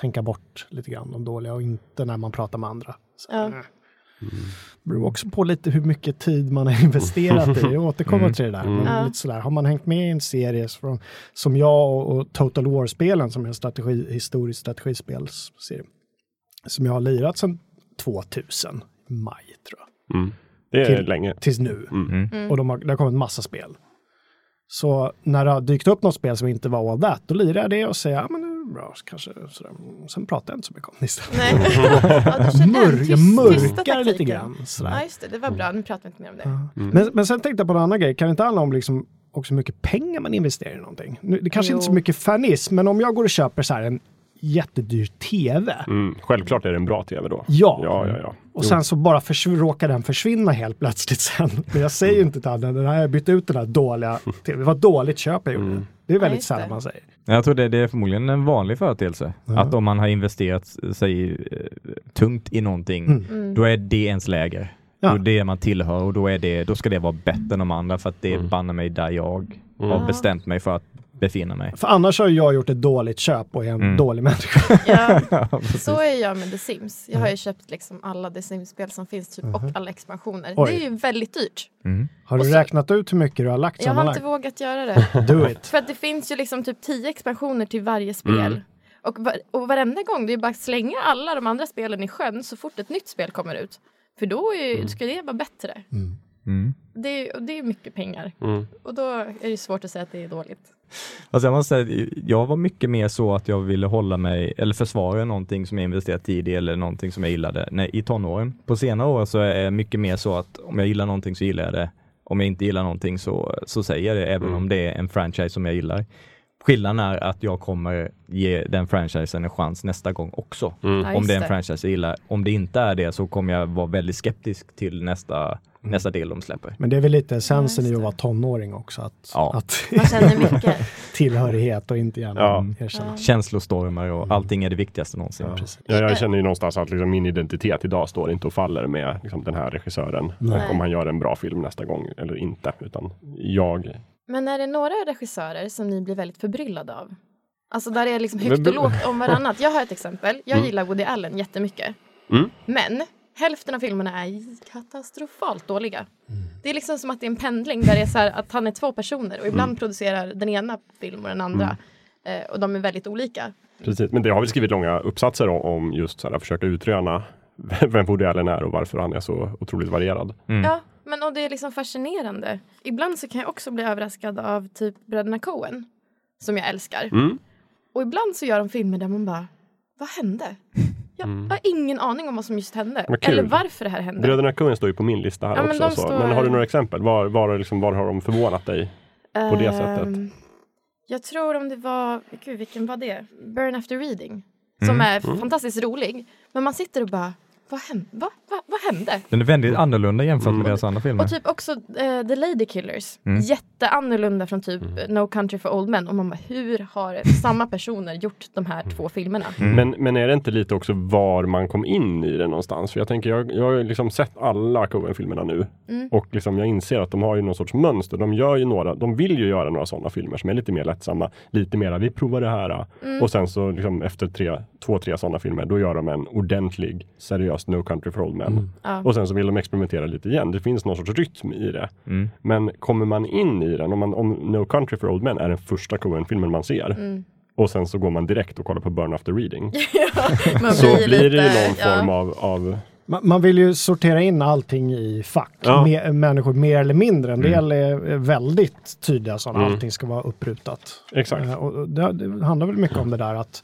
tänka bort lite grann de dåliga och inte när man pratar med andra. Så, Ja. Det beror också på lite hur mycket tid man har <laughs> investerat i. Jag återkommer till det där. Men Ja. lite sådär, har man hängt med i en serie som, som jag och, och Total War-spelen som är en strategi, historisk strategispelsserie. Som jag har lirat sedan 2000, i maj tror jag. Mm. Det är Till- länge. Tills nu. Mm. Och de har, det har kommit massa spel. Så när det har dykt upp något spel som inte var all that, då lirar jag det och säger ja men det är bra, så kanske sådär. Sen pratar jag inte så mycket om det istället. Nej. ja, Mör, <laughs> tyst- jag mörkar lite grann. Sådär. Ja, just det. Det var bra. Nu pratar vi inte mer om det. Men, men sen tänkte jag på en annan grej, kan det inte handla om liksom också hur mycket pengar man investerar i någonting? Nu, det kanske Jo. inte är så mycket fanism, men om jag går och köper så här en jättedyr tv Mm. Självklart är det en bra tv då. Ja. Ja, ja, ja. och sen så bara förs- råkar den försvinna helt plötsligt sen. <laughs> Men jag säger ju inte till den, den har jag bytt ut den här dåliga <laughs> tv. Det var ett dåligt köp jag gjorde. Det är väldigt sällan det. man säger. Jag tror det, det är förmodligen en vanlig företeelse. Att om man har investerat sig eh, tungt i någonting, Mm. då är det ens läger. Ja. Då är det man tillhör och då, är det, då ska det vara bättre än de andra för att det är banne mig där jag har bestämt mig för att befinna mig. För annars har ju jag gjort ett dåligt köp och är en Mm. dålig människa. <laughs> Ja, <laughs> så är jag med The Sims. Jag har ju köpt liksom alla The Sims-spel som finns typ, och alla expansioner. Oj. Det är ju väldigt dyrt. Har du Och så- räknat ut hur mycket du har lagt Jag har inte vågat göra det. <laughs> Do it. För att det finns ju liksom typ tio expansioner till varje spel. Och, var, och varenda gång, det är bara att slänga alla de andra spelen i sjön så fort ett nytt spel kommer ut. För då är, ska det vara bättre. Mm. Det, är- det är mycket pengar. Mm. Och då är det svårt att säga att det är dåligt. Alltså jag måste säga, jag var mycket mer så att jag ville hålla mig, eller försvara någonting som jag investerat tid i eller någonting som jag gillade när, i tonåren. På senare år så är jag mycket mer så att om jag gillar någonting så gillar jag det. Om jag inte gillar någonting så, så säger jag det, även om det är en franchise som jag gillar. Skillnaden är att jag kommer ge den franchisen en chans nästa gång också. Ja, Om det är en franchise jag gillar. Om det inte är det så kommer jag vara väldigt skeptisk till nästa, nästa del de släpper. Men det är väl lite essensen Ja, i att vara tonåring också. Att, Ja. att <laughs> Man känner mycket. <laughs> tillhörighet och inte gärna Ja. erkänna. Känslostormar och allting är det viktigaste någonsin. Precis. Ja, jag känner ju någonstans att liksom min identitet idag står inte och faller med liksom, den här regissören. Och om han gör en bra film nästa gång eller inte. Utan jag. Men är det några regissörer som ni blir väldigt förbryllade av? Alltså där det är liksom högt och lågt om varannat. Jag har ett exempel. Jag Mm. gillar Woody Allen jättemycket. Mm. Men hälften av filmerna är katastrofalt dåliga. Det är liksom som att det är en pendling där det är så här att han är två personer och ibland producerar den ena film och den andra. Eh, och de är väldigt olika. Precis, men det har vi skrivit långa uppsatser om, om just så här, att försöka utröna <laughs> vem Woody Allen är och varför han är så otroligt varierad. Ja, men och det är liksom fascinerande. Ibland så kan jag också bli överraskad av typ bröderna Coen. Som jag älskar. Mm. Och ibland så gör de filmer där man bara, vad hände? Jag har ingen aning om vad som just hände. Eller varför det här hände. Bröderna Coen står ju på min lista här Ja, men också. så. står- men har du några exempel? Var, var, liksom, var har de förvånat dig? på det sättet? Ehm, Jag tror om det var, gud vilken var det? Burn after reading. Som är fantastiskt rolig. Men man sitter och bara, vad hände? Va, va, vad hände? Den är väldigt annorlunda jämfört med Mm. deras andra filmer. Och typ också eh, The Lady Killers. Mm. Jätteannorlunda från typ No Country for Old Men. Och man bara, hur har samma personer gjort de här två filmerna? Mm. Men, men är det inte lite också var man kom in i det någonstans? För jag tänker, jag, jag har liksom sett alla Coen-filmerna nu Mm. och liksom jag inser att de har ju någon sorts mönster. De gör ju några, de vill ju göra några sådana filmer som är lite mer lättsamma, lite mera, vi provar det här. Mm. Och sen så liksom efter tre, två, tre sådana filmer, då gör de en ordentlig, seriös No Country for Old Men. Ja. Och sen så vill de experimentera lite igen. Det finns någon sorts rytm i det. Mm. Men kommer man in i den, om, man, om No Country for Old Men är den första Coen-filmen man ser Mm. och sen så går man direkt och kollar på Burn After Reading. <laughs> Man så blir det ju lite- någon ja. form av, av Man, man vill ju sortera in allting i fack. Ja. Me- människor mer eller mindre. En del är är väldigt tydliga sådana. Mm. Allting ska vara upprutat. exakt. Eh, Och det, det handlar väl mycket om det där att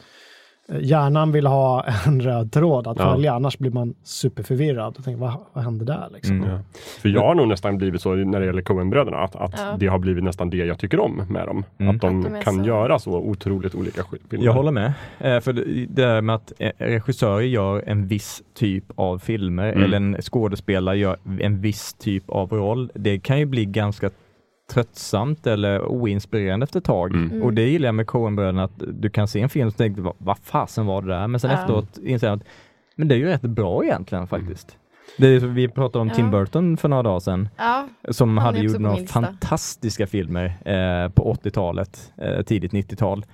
hjärnan vill ha <laughs> en röd tråd att Ja. följa, annars blir man superförvirrad och tänker vad, vad hände där liksom? Mm. Ja. För jag har nog nästan blivit så när det gäller Coen-bröderna att, att Ja. det har blivit nästan det jag tycker om med dem. Mm. Att de, Att de kan så- göra så otroligt olika filmer. Jag håller med. Eh, för det, det där med att eh, regissörer gör en viss typ av filmer Mm. eller en skådespelare gör en viss typ av roll. Det kan ju bli ganska tröttsamt eller oinspirerande efter ett tag. Mm. Och det gillar jag med Coen-bröderna att du kan se en film och tänka vad, fasen var det där? Men sen Ja. efteråt inser jag att men det är ju rätt bra egentligen faktiskt. Det är, vi pratade om Ja. Tim Burton för några dagar sedan Ja, som hade gjort några fantastiska filmer eh, på 80-talet, eh, tidigt 90-tal.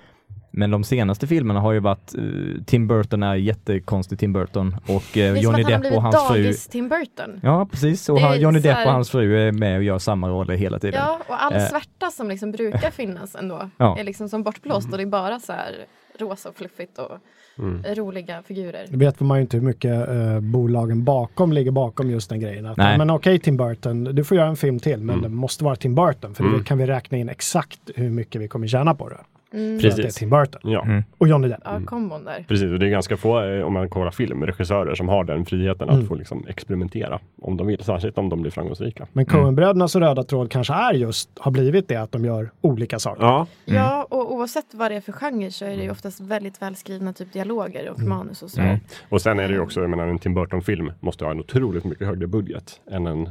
Men de senaste filmerna har ju varit, eh, Tim Burton är jättekonstig Tim Burton och som Johnny han Depp blivit och hans fru. Tim Burton. Ja precis, och han, Johnny Depp och hans fru är med och gör samma roller hela tiden. Ja, och all Eh. svärta som liksom brukar <laughs> finnas ändå Ja. är liksom som bortblåst och det är bara så här rosa och fluffigt och Mm. roliga figurer. Det vet man ju inte hur mycket eh, bolagen bakom ligger bakom just den grejen. Att, Nej. men okej Tim Burton, du får göra en film till men Mm. det måste vara Tim Burton för Mm. då kan vi räkna in exakt hur mycket vi kommer tjäna på det. Mm. Att det är Precis. Tim Burton Ja, Mm. och Johnny Depp. Ja, kombon där. precis. Och det är ganska få, eh, om man kollar film, regissörer som har den friheten Mm. att få liksom experimentera om de vill, särskilt om de blir framgångsrika. Men Coen-brödernas röda tråd kanske är just, har blivit det att de gör olika saker. Ja, Ja, och oavsett vad det är för genre så är det ju oftast väldigt välskrivna typ dialoger och manus och. Mm. och sen är det ju också, jag menar en Tim Burton-film måste ha en otroligt mycket högre budget än en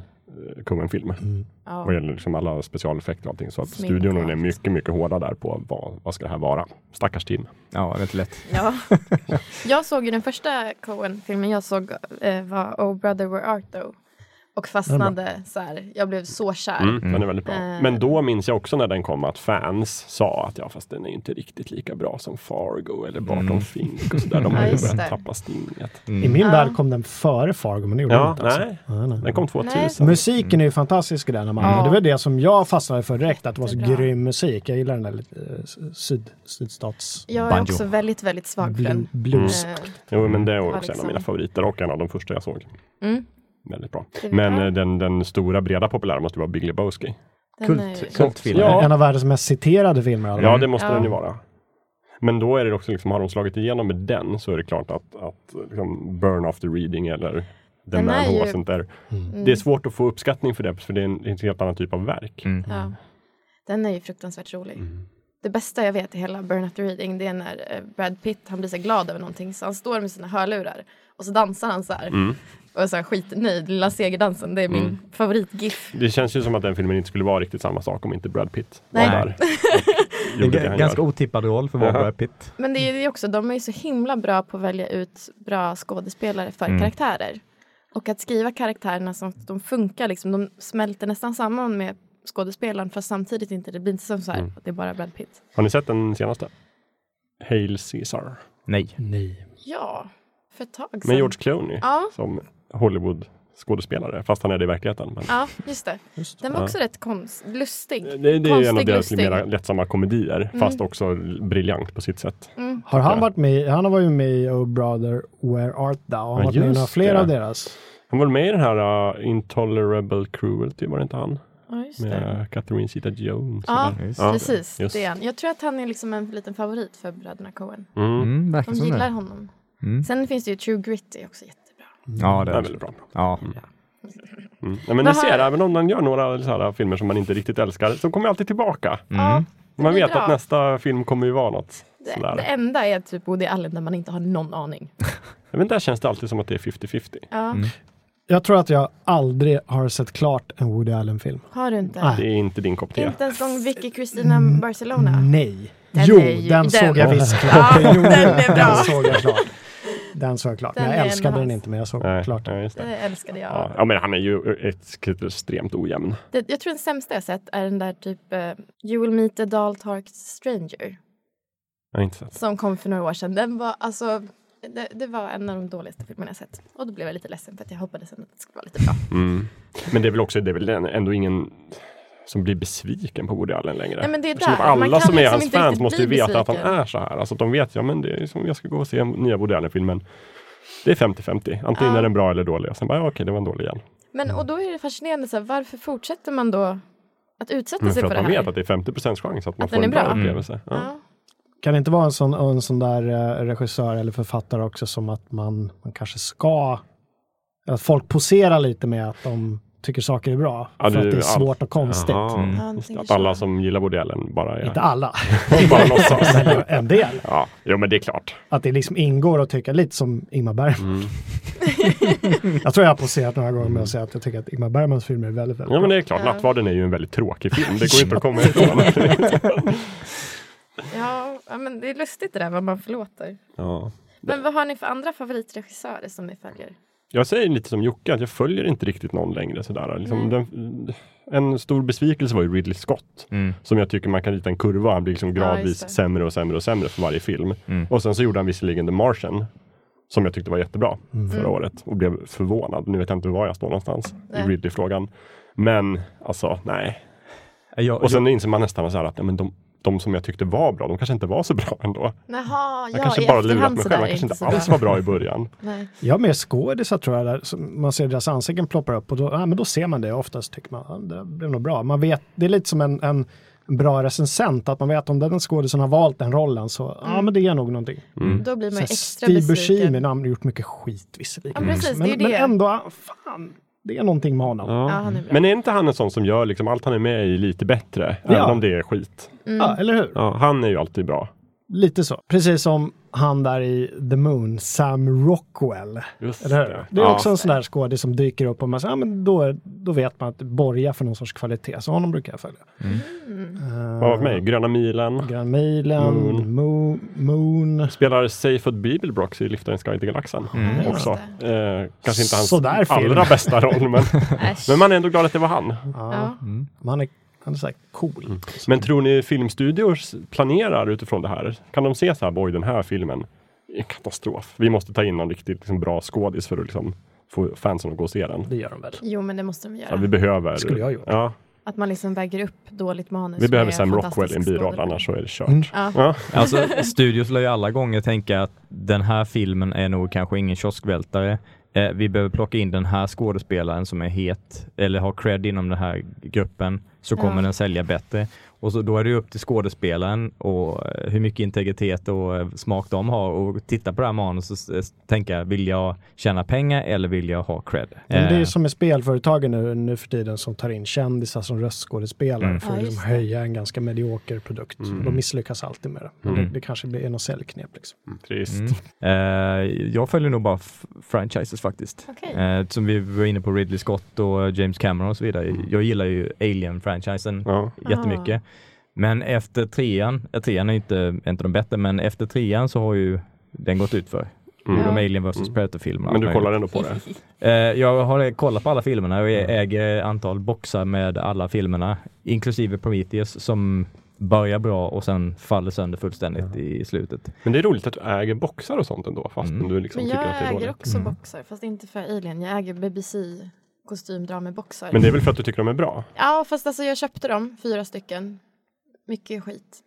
eh, Coen-film. Ja. Vad gäller liksom alla specialeffekter och allting. Så att Smink studion är mycket, mycket hårda där på vad, vad ska det här vara. Stackars Tim. Ja, det är inte lätt. Ja. <laughs> jag såg ju den första Coen-filmen jag såg eh, var Oh Brother Where Art Thou. Och fastnade så här. Jag blev så kär. Mm, Den är väldigt bra. Eh. Men då minns jag också när den kom att fans sa att ja, fast den är inte riktigt lika bra som Fargo eller Barton Mm. Fink och sådär. De <laughs> har ju börjat tappa stinget. I min Ja. värld kom den före Fargo men det gjorde Ja, den inte. Alltså. nej. Ja, nej. Den kom 2000. Nej. Musiken är ju fantastisk i den. här. Ja. Det var det som jag fastnade för direkt, att det var så Jättebra. grym musik. Jag gillar den där lite, eh, syd, sydstats... Jag är Banjo. också väldigt, väldigt svag för den. blues. Eh, Jo, men det är också en liksom. av mina favoriter och en av de första jag såg. Mm. Väldigt bra. Men eh, den, den stora breda populära måste vara Big Lebowski. Kult, kultfilm. Ja. En av världens mest citerade filmer. alla Ja, det måste Ja. den ju vara. Men då är det också liksom, har de slagit igenom med den så är det klart att, att liksom Burn After Reading eller The Den Man Who ju- Wasn't There. Mm. Det är svårt att få uppskattning för det, för det är en, en helt annan typ av verk. Mm. Ja. Den är ju fruktansvärt rolig. Mm. Det bästa jag vet i hela Burn After Reading det är när eh, Brad Pitt han blir så glad över någonting så han står med sina hörlurar och så dansar han så här. Och så här skitnöjd, lilla segerdansen. Det är min Mm. favoritgif. Det känns ju som att den filmen inte skulle vara riktigt samma sak om inte Brad Pitt Nej. var där. <laughs> Det ganska gör. otippad roll för att vara Jaha. Brad Pitt. Men det är det också, de är ju så himla bra på att välja ut bra skådespelare för Mm. karaktärer. Och att skriva karaktärerna så att de funkar, liksom, de smälter nästan samman med skådespelaren fast samtidigt inte, det blir inte som så här, Mm. att det är bara Brad Pitt. Har ni sett den senaste? Hail Caesar. Nej. Nej. Ja, för ett tag sedan. Med George Clooney Ja, som Hollywood skådespelare, fast han är det i verkligheten. Men ja, just det. Just. Den var Ja. också rätt konst, lustig. det, det är ju en av Konstig, deras mer lättsamma komedier, Mm. fast också briljant på sitt sätt. Mm. Har han varit med, han har varit med i Oh Brother Where Art Thou? Han har Ja, varit med i just några fler det. av deras. Han var med i den här uh, Intolerable Cruelty, var det inte han? Ja, just det. Med Catherine Zeta-Jones. Ja, Ja, precis. just. Det är han. Jag tror att han är liksom en liten favorit för bröderna Coen. Mm. Mm, De gillar det. honom. Mm. Sen finns det ju True Grit, är också. Ja, det Det är väldigt bra. Ja. Mm. Ja, men ni ser, även om man gör några så här filmer som man inte riktigt älskar, så kommer jag alltid tillbaka. Mm. Man vet bra. att nästa film kommer ju vara något Det, Sådär. det enda är typ Woody Allen där man inte har någon aning. <laughs> Men där känns det alltid som att det är 50-50. Ja. Mm. Jag tror att jag aldrig har sett klart en Woody Allen-film. Har du inte? Nej. Det är inte din kopp te. Inte ens gång Vicky Cristina Barcelona? Nej. Den jo, den, den- såg jag visst <laughs> klart. Ja, den är bra. Den såg jag klart. Den såg jag klart. Den Men jag älskade den hans. inte, men jag såg Nej, klart. just det. Det älskade jag. Ja. ja, men han är ju ett, extremt ojämn. Det, jag tror den sämsta jag sett är den där typ eh, You will meet a doll talk stranger. Jag inte sett. Som kom för några år sedan. Den var alltså det, det var en av de dåligaste filmerna jag sett. Och då blev jag lite ledsen för att jag hoppades att det skulle vara lite bra. Mm. Men det är väl också, det är väl ändå ingen som blir besviken på Woody Allen längre. Nej, men det är där. att Man alla som är liksom hans fans måste ju veta att han är så här. Alltså att de vet, ja men det är som jag ska gå och se nya Woody Allen-filmen. Det är 50-50. Antingen Ja. är den bra eller dålig. Och sen bara, ja, okej, det var en dålig igen. Men och då är det fascinerande, så här, varför fortsätter man då att utsätta Men sig för för att det man här? vet att det är 50 chans att man Att får den en bra bra. upplevelse. Ja. ja. Kan det inte vara en sån, en sån där eh, regissör eller författare också som att man, man kanske ska, att folk poserar lite med att de tycker saker är bra. Ja, för det att det är all- svårt och konstigt. Mm. Att alla som gillar Woody Allen bara är... Inte alla, <laughs> bara låtsas. <laughs> men en del. Ja, jo men det är klart. Att det liksom ingår att tycka lite som Ingmar Bergman. Mm. <laughs> Jag tror jag har poserat några gånger med att säga att jag tycker att Ingmar Bergmans filmer är väldigt, väldigt Ja men bra. det är klart, Ja. Nattvarden är ju en väldigt tråkig film. Det går inte att komma ifrån. Ja, men det är lustigt det där vad man förlåter. ja. Men vad har ni för andra favoritregissörer som ni följer? Jag säger lite som Jocke, att jag följer inte riktigt någon längre. Sådär. Liksom, Mm. den, en stor besvikelse var ju Ridley Scott. Mm. Som jag tycker man kan rita en kurva. Han blir liksom Ja, gradvis det. sämre och sämre och sämre för varje film. Mm. Och sen så gjorde han visserligen The Martian. Som jag tyckte var jättebra förra Mm. året. Och blev förvånad. Nu vet jag inte var jag står någonstans Nej. i Ridley-frågan. Men alltså, nej. Jag, Och sen inser man nästan så här att ja, men de, de som jag tyckte var bra, de kanske inte var så bra ändå. Jaha, Jag ja, kanske bara lurat mig själv. Man kanske inte alls var bra i början. Nej. Jag har mer skådisar tror jag, där man ser deras ansikten ploppar upp och då, ja, men då ser man det. Oftast tycker man ja, det blev nog bra. Man vet, det är lite som en, en, bra recensent, att man vet om den skådisen har valt den rollen så ja, Mm. men det är nog någonting. Mm. Då blir man Så extra Steve besviken. Buscemi, nu har gjort mycket skit visserligen. Ja, precis, men, det är ju men det. ändå, fan, det är någonting med honom. Ja. Ja, han är. Men är inte han en sån som gör liksom allt han är med i lite bättre? Ja. Även om det är skit. Mm. Ja, eller hur? Ja, han är ju alltid bra. Lite så. Precis som han där i The Moon, Sam Rockwell. Just Eller hur? det. Det är ja. också en sån där skådis som dyker upp och man säger, ja, men då, då vet man att det borgar för någon sorts kvalitet. Så honom brukar jag följa. Mm. Uh, Vad var det med? Gröna milen. Grand Milen, Moon. Moon. Moon. Spelar Seyfried Bibelbrox i Liftarens guide till galaxen. Mm. Just Också. Eh, kanske inte hans allra bästa roll, men, <laughs> men man är ändå glad att det var han. Ja. Mm. Men Han är, han är så här cool. Mm. Men tror ni filmstudior planerar utifrån det här? Kan de se så här, oj den här filmen är en katastrof. Vi måste ta in någon riktigt liksom, bra skådis för att liksom, få fansen att gå och se den. Det gör de väl. Jo, men det måste de Ja, göra. vi behöver... Skulle jag gjort. Ja, Att man liksom väger upp dåligt manus vi behöver Sam Rockwell i en biroll, annars så är det kört. Mm. Ja. Ja. <laughs> Alltså, studios lär ju alla gånger tänka att den här filmen är nog kanske ingen kioskvältare. Eh, vi behöver plocka in den här skådespelaren som är het eller har cred inom den här gruppen så kommer Ja. den sälja bättre. Och så då är det ju upp till skådespelaren och eh, hur mycket integritet och eh, smak de har och titta på det här manuset och s- tänka, vill jag tjäna pengar eller vill jag ha cred? Men det är Eh, ju som med spelföretagen nu, nu för tiden som tar in kändisar som röstskådespelare Mm. för Ja, att just liksom höja en ganska medioker produkt. Mm. De misslyckas alltid med det. Mm. det, det kanske blir något säljknep. Liksom. Trist. Mm. Eh, jag följer nog bara franchises faktiskt. Okej. Eh, som vi var inne på Ridley Scott och James Cameron och så vidare. Jag gillar ju Alien-franchisen Ja. jättemycket. Men efter trean, eh, trean är inte, inte de bättre, men efter trean så har ju den gått ut för. Mm. De Ja. Alien vs Mm. Predator-filmerna. Men du kollar ändå på det? <laughs> Eh, jag har kollat på alla filmerna och jag äger antal boxar med alla filmerna, inklusive Prometheus som börjar bra och sen faller sönder fullständigt i slutet. Men det är roligt att du äger boxar och sånt ändå, fast Mm. du liksom tycker att det är jag äger också Mm. boxar, fast inte för Alien. Jag äger BBC kostymdramaboxar. Men det är väl för att du tycker de är bra? Ja, fast alltså jag köpte dem, fyra stycken. Mycket skit.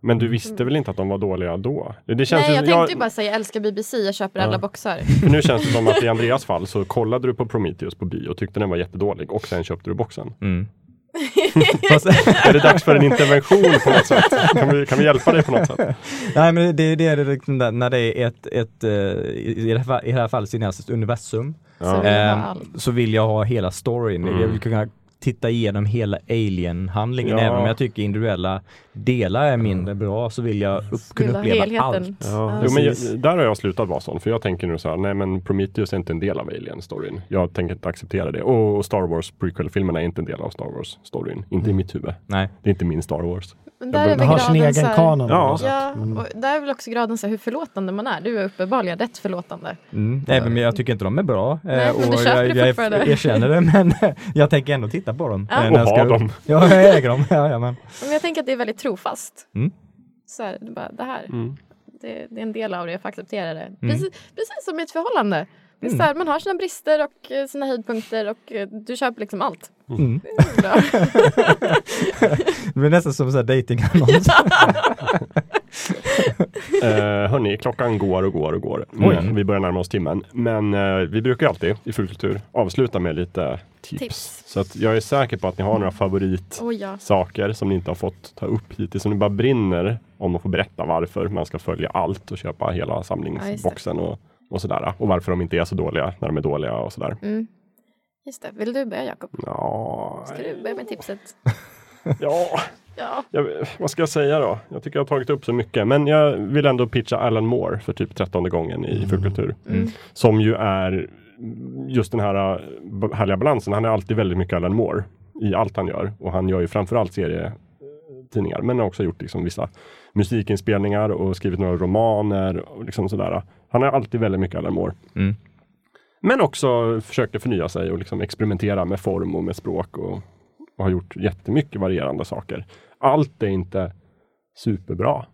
Men du visste väl inte att de var dåliga då? Det känns Nej, jag tänkte ju bara säga jag älskar BBC, jag köper Ja. alla boxar. <laughs> För nu känns det som att i Andreas fall så kollade du på Prometheus på bio och tyckte den var jättedålig och sen köpte du boxen. Mm. <laughs> <laughs> Är det dags för en intervention på något sätt? Kan vi, kan vi hjälpa dig på något sätt? nej men det, det är det liksom där, när det är ett, ett eh, i, det här, i det här fallet cineastiskt universum Så Ja. vill jag ha Ehm, allt. så vill jag ha hela storyn. Mm. Jag vill kunna titta igenom hela Alien-handlingen Ja. även om jag tycker individuella delar är mindre bra så vill jag upp, kunna uppleva helheten. allt. Ja, jo, men jag, där har jag slutat vara sån. För jag tänker nu så här, nej men Prometheus är inte en del av Alien-storyn. Jag tänker inte acceptera det. Och Star Wars prequel-filmerna är inte en del av Star Wars-storyn. Inte i mitt huvud. Nej. Det är inte min Star Wars. Men där är väl har sin graden så egen här- kanon. Ja. sätt. Ja, Mm. och där är väl också graden så här hur förlåtande man är. Du är uppenbarligen rätt förlåtande. Mm. Även om jag tycker inte de är bra. Nej, eh, men du och köper jag, det jag fortfarande. erkänner det men <laughs> jag tänker ändå titta på dem. Ja. eh, jag Och ska ha dem. Ja, jag äger dem. <laughs> Ja, ja, men. Men jag tänker att det är väldigt trofast. Mm. Så här, det, bara, det här, Mm. det, det är en del av det, jag får acceptera det. Precis, precis som i ett förhållande. Det är så här, man har sina brister och eh, sina höjdpunkter och eh, du köper liksom allt. Mm. Det är. Det <laughs> blir nästan som en datingannons. <laughs> Eh, hörni, klockan går och går och går. Men vi börjar närma oss timmen. Men eh, vi brukar alltid i Fullkultur avsluta med lite tips. Tips. Så att jag är säker på att ni har några favoritsaker Oh, ja. som ni inte har fått ta upp hittills. Som ni bara brinner om att få berätta varför man ska följa allt och köpa hela samlingsboxen och, och sådär. Och varför de inte är så dåliga när de är dåliga och sådär. Mm. Just det, vill du börja Jakob? Ja, Ska du börja med tipset? <laughs> ja. Ja. Jag, vad ska jag säga då? Jag tycker jag har tagit upp så mycket. Men jag vill ändå pitcha Alan Moore för typ trettonde gången i Fullkultur. Mm. Som ju är just den här äh, härliga balansen. Han är alltid väldigt mycket Alan Moore i allt han gör. Och han gör ju framförallt serietidningar. Men har också gjort liksom vissa musikinspelningar och skrivit några romaner och liksom sådär. Han är alltid väldigt mycket Alan Moore. Mm. Men också försöker förnya sig och liksom experimentera med form och med språk och, och har gjort jättemycket varierande saker. Allt är inte superbra.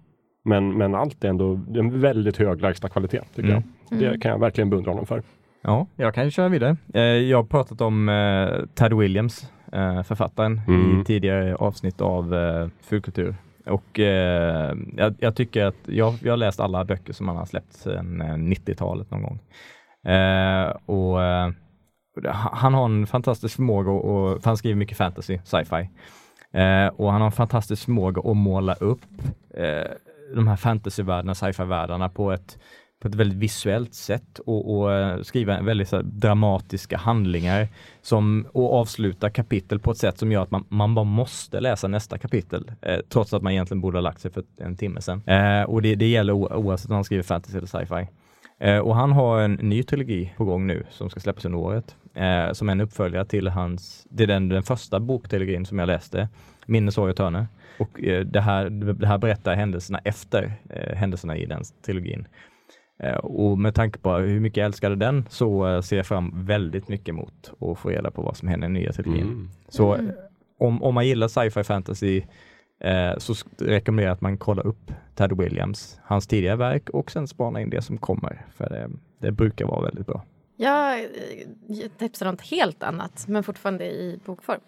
Men, men allt är ändå en väldigt hög lägsta kvalitet tycker Mm. jag. Det kan jag verkligen beundra honom för. Ja, jag kan köra vidare. Eh, jag har pratat om eh, Ted Williams, eh, författaren, Mm. i tidigare avsnitt av Fulkultur. Och eh, jag, jag tycker att jag, jag har läst alla böcker som han har släppt sedan eh, 90-talet någon gång. Eh, och eh, han har en fantastisk förmåga, och, och, han skriver mycket fantasy, sci-fi. Och han har en fantastisk förmåga att måla upp de här fantasyvärldarna, sci-fi-världarna på ett på ett väldigt visuellt sätt och, och eh, skriva väldigt så här, dramatiska handlingar som, och avsluta kapitel på ett sätt som gör att man, man bara måste läsa nästa kapitel eh, trots att man egentligen borde ha lagt sig för en timme sedan. Eh, och det, det gäller oavsett om man skriver fantasy eller sci-fi. Eh, och han har en ny trilogi på gång nu som ska släppas under året. Eh, som är en uppföljare till hans, det är den, den första boktrilogin som jag läste, Minne, sorg och törne. Och eh, det, här, det här berättar händelserna efter eh, händelserna i den trilogin. Eh, Och med tanke på hur mycket jag älskade den så eh, ser jag fram väldigt mycket mot att få reda på vad som händer i nya trilogin. Mm. Så eh, om, om man gillar sci-fi fantasy eh, så rekommenderar jag att man kollar upp Ted Williams, hans tidigare verk och sen spana in det som kommer. För det, det brukar vara väldigt bra. Jag tipsar om något helt annat, men fortfarande i bokform.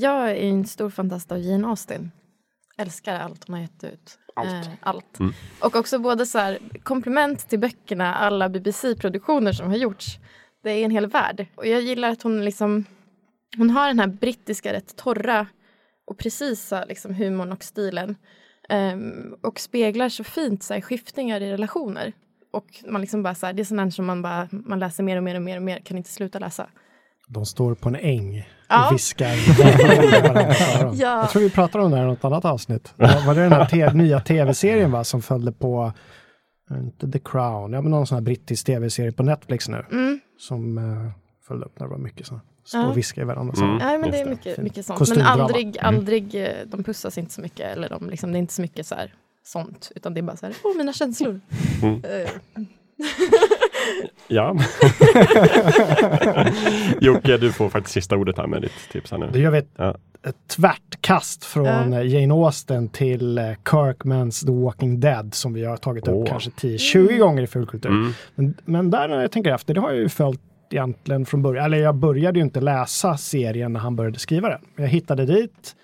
Jag är en stor fantast av Jane Austen. Älskar allt hon har gett ut. Allt. Eh, allt. Mm. Och också både så här, komplement till böckerna, alla BBC-produktioner som har gjorts. Det är en hel värld. Och jag gillar att hon liksom, hon har den här brittiska, rätt torra och precisa liksom, humorn och stilen. Ehm, och speglar så fint så här, skiftningar i relationer. Och man liksom bara så här, det är sånt som man bara, man läser mer och mer och mer och mer, kan inte sluta läsa. De står på en äng Ja. och viskar. Ja. <laughs> Jag tror vi pratade om det här i något annat avsnitt. Var det den här te- <laughs> nya tv-serien va, som följde på, eh, inte The Crown, ja men någon sån här brittisk tv-serie på Netflix nu. Mm. Som uh, följde upp när det var mycket så. Stå Ja. och viska i varandras Mm. Nej men det är mycket, mycket sånt. Men aldrig, aldrig, eh, de pussas inte så mycket. Eller de, liksom, det är inte så mycket så här, sånt. Utan det är bara så här, åh mina känslor. Mm. <laughs> Ja. <laughs> Jocke, du får faktiskt sista ordet här med ditt tips här Då nu. gör vi ett, Ja. ett tvärt kast från Ja. eh, Jane Austen till eh, Kirkmans The Walking Dead som vi har tagit upp Åh. kanske 10-20 gånger i Fulkultur. Mm. Men, men där när jag tänker efter, det har jag ju följt egentligen från början. Eller jag började ju inte läsa serien när han började skriva den. Jag hittade dit,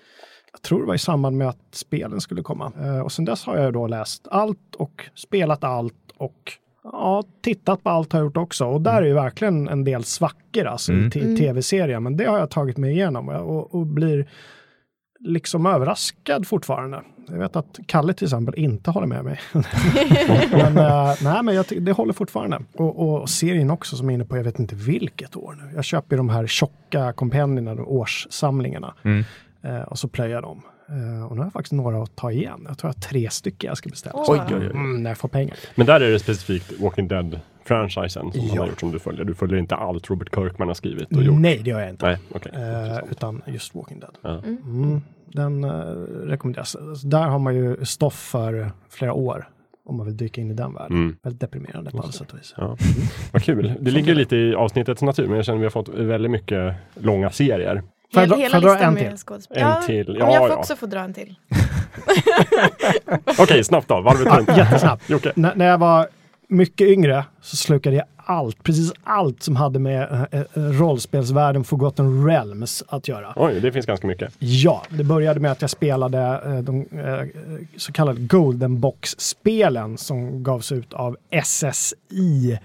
jag tror det var i samband med att spelen skulle komma. Eh, och sen dess har jag då läst allt och spelat allt och ja, tittat på allt har jag gjort också. Och där är ju verkligen en del svackor alltså Mm. i t- tv-serien. Men det har jag tagit mig igenom och, och, blir liksom överraskad fortfarande. Jag vet att Kalle till exempel inte håller med mig. <laughs> men eh, nej, men jag det håller fortfarande. Och, och serien också som är inne på, jag vet inte vilket år nu. Jag köper ju de här tjocka kompendierna, årssamlingarna. Mm. Eh, och så plöjer jag dem. Eh, och nu har jag faktiskt några att ta igen. Jag tror jag har tre stycken jag ska beställa. Oj, Så, oj, oj. Mm, när jag får pengar. Men där är det specifikt Walking Dead-franchisen som han Ja. har gjort som du följer. Du följer inte allt Robert Kirkman har skrivit och gjort. Nej, det gör jag inte. Nej, okej. Eh, utan just Walking Dead. Ja. Mm, den eh, rekommenderas. Alltså, där har man ju stoff för flera år om man vill dyka in i den världen. Mm. Väldigt deprimerande på alla sätt och vis. Ja. Vad kul. Det ligger lite i avsnittets natur, men jag känner att vi har fått väldigt mycket långa serier. Får jag dra- Hela får jag dra en till? En ja, till. men Ja, jag får ja. också få dra en till. <laughs> Okej, snabbt då. Varvet Ja, runt. <laughs> jättesnabbt. <laughs> Jocke. N- när jag var mycket yngre så slukade jag allt, precis allt som hade med eh, rollspelsvärlden Forgotten Realms att göra. Oj, det finns ganska mycket. Ja, det började med att jag spelade eh, de eh, så kallade Golden Box-spelen som gavs ut av SSI,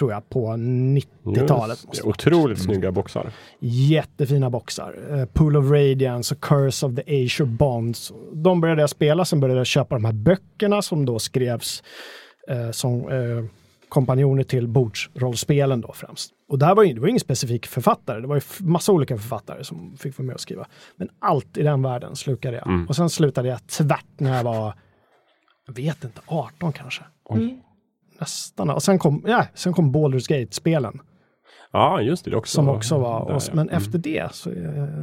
tror jag, på 90-talet. Just det. Otroligt snygga boxar. Jättefina boxar. Eh, Pool of Radiance och Curse of the Azure Bonds. De började jag spela, sen började jag köpa de här böckerna som då skrevs eh, som eh, kompanjoner till bordsrollspelen då främst. Och det här var ju det var ingen specifik författare, det var ju massa olika författare som fick vara med och skriva. Men allt i den världen slukade jag. Mm. Och sen slutade jag tvärt när jag var, jag vet inte, 18 kanske. Oj. Nästan. Och sen kom, ja, sen kom Baldur's Gate-spelen. Ja, just det. också, Som också var, där, och, ja. men Mm. efter det så eh,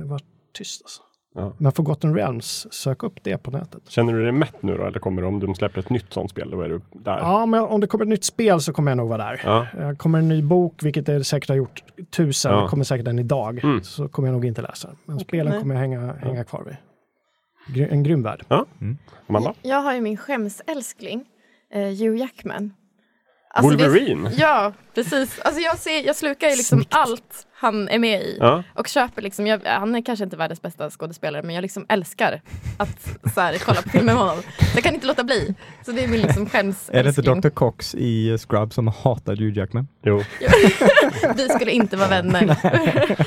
var det tyst. Alltså. Ja. Men Forgotten Realms, sök upp det på nätet. Känner du dig mätt nu då? Eller kommer det, om de släpper ett nytt sånt spel, då är du där? Ja, men om det kommer ett nytt spel så kommer jag nog vara där. Ja. Eh, Kommer en ny bok, vilket det säkert har gjort tusen, Ja. kommer säkert den idag, Mm. så kommer jag nog inte läsa. Men spelen Nej. kommer jag hänga, hänga kvar vid. Gry- En grym värld. Amanda? Jag har ju min skämsälskling, eh, Hugh Jackman. Alltså, det- Wolverine? Ja, precis. Alltså jag, ser, jag slukar ju liksom Snyggt. allt han är med i. Ja. Och köper liksom, jag, han är kanske inte världens bästa skådespelare men jag liksom älskar att så här, kolla på filmer med honom. Så jag kan inte låta bli. Så det är min liksom skämsälskling. Är det inte Dr. Cox i Scrub som hatar Hugh Jackman? Jo. <laughs> Vi skulle inte vara vänner.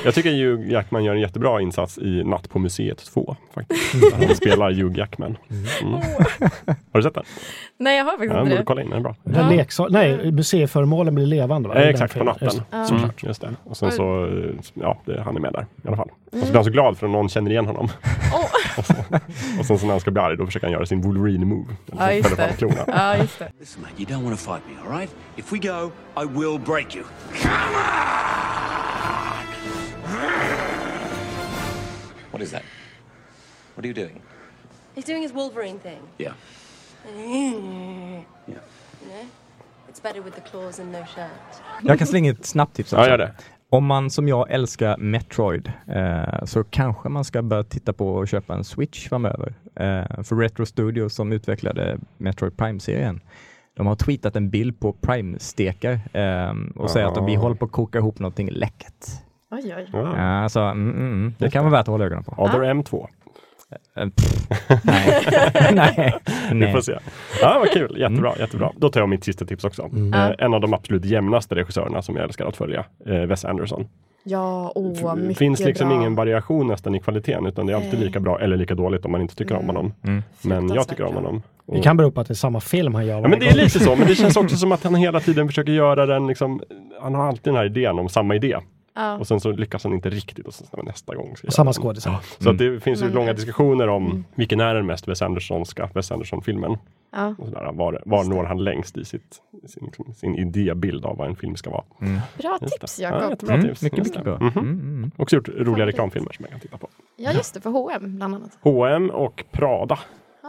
<laughs> Jag tycker Hugh Jackman gör en jättebra insats i Natt på museet 2. Faktiskt. Han spelar Hugh Jackman. Mm. Har du sett den? Nej jag har faktiskt Ja, den inte borde det. kolla in, den är bra. Den Ja. leksak, nej, museiföremålen blir levande va? Eh, exakt, på natten. Just. Såklart, just det. Och sen så, eh, ja, det, han är med där i alla fall. Och Mm. så blir han så glad för att någon känner igen honom. Åh. <laughs> och, sen så när han ska bli arg, då försöker han göra sin Wolverine-move. Ja just det. Ja just det. Listen, mate, you don't want to fight me, all right? If we go, I will break you. What is that? What are you doing? He's doing his Wolverine thing. Yeah. You <laughs> Yeah. It's better with the claws and no shirt. Jag kan slänga ett snabbt tips Ja, gör det. Om man som jag älskar Metroid eh, så kanske man ska börja titta på att köpa en Switch framöver. Eh, för Retro Studios som utvecklade Metroid Prime-serien. De har tweetat en bild på Prime-stekar eh, och säger att vi Ah. håller på att koka ihop någonting läckert. Oj oj. Ja. Ja, så, mm, mm, mm. Det kan vara värt att hålla ögonen på. Other M2. Eh, <laughs> nej. <laughs> nej. Vi får se. Ja, vad kul. Jättebra, jättebra. Då tar jag mitt sista tips också. Mm. Eh, en av de absolut jämnaste regissörerna som jag älskar att följa, eh, Wes Anderson. Ja, Det mycket finns liksom bra. ingen variation nästan i kvaliteten, utan det är alltid Nej. lika bra eller lika dåligt om man inte tycker om Mm. honom. Mm. Men jag tycker om honom. Och- Det kan bero på att det är samma film han gör Ja men det är lite så, men det känns också <laughs> som att han hela tiden försöker göra den liksom, han har alltid den här idén om samma idé. Ja. Och sen så lyckas han inte riktigt och sen så, nästa gång. ska jag Samma den. skådisar. Så att det finns ju Men- långa diskussioner om vilken är den mest Wes Andersonska Wes Anderson-filmen. Ja. Och sådär, var var når han längst i sitt, sin, liksom, sin idébild av vad en film ska vara. Bra Just tips det. Ja, Jakob. jättebra Mm, tips. mycket, Just mycket bra. Mhm. Mm, mm. Också gjort roliga reklamfilmer som jag kan titta på. Ja just det, för H&M bland annat. H&M och Prada.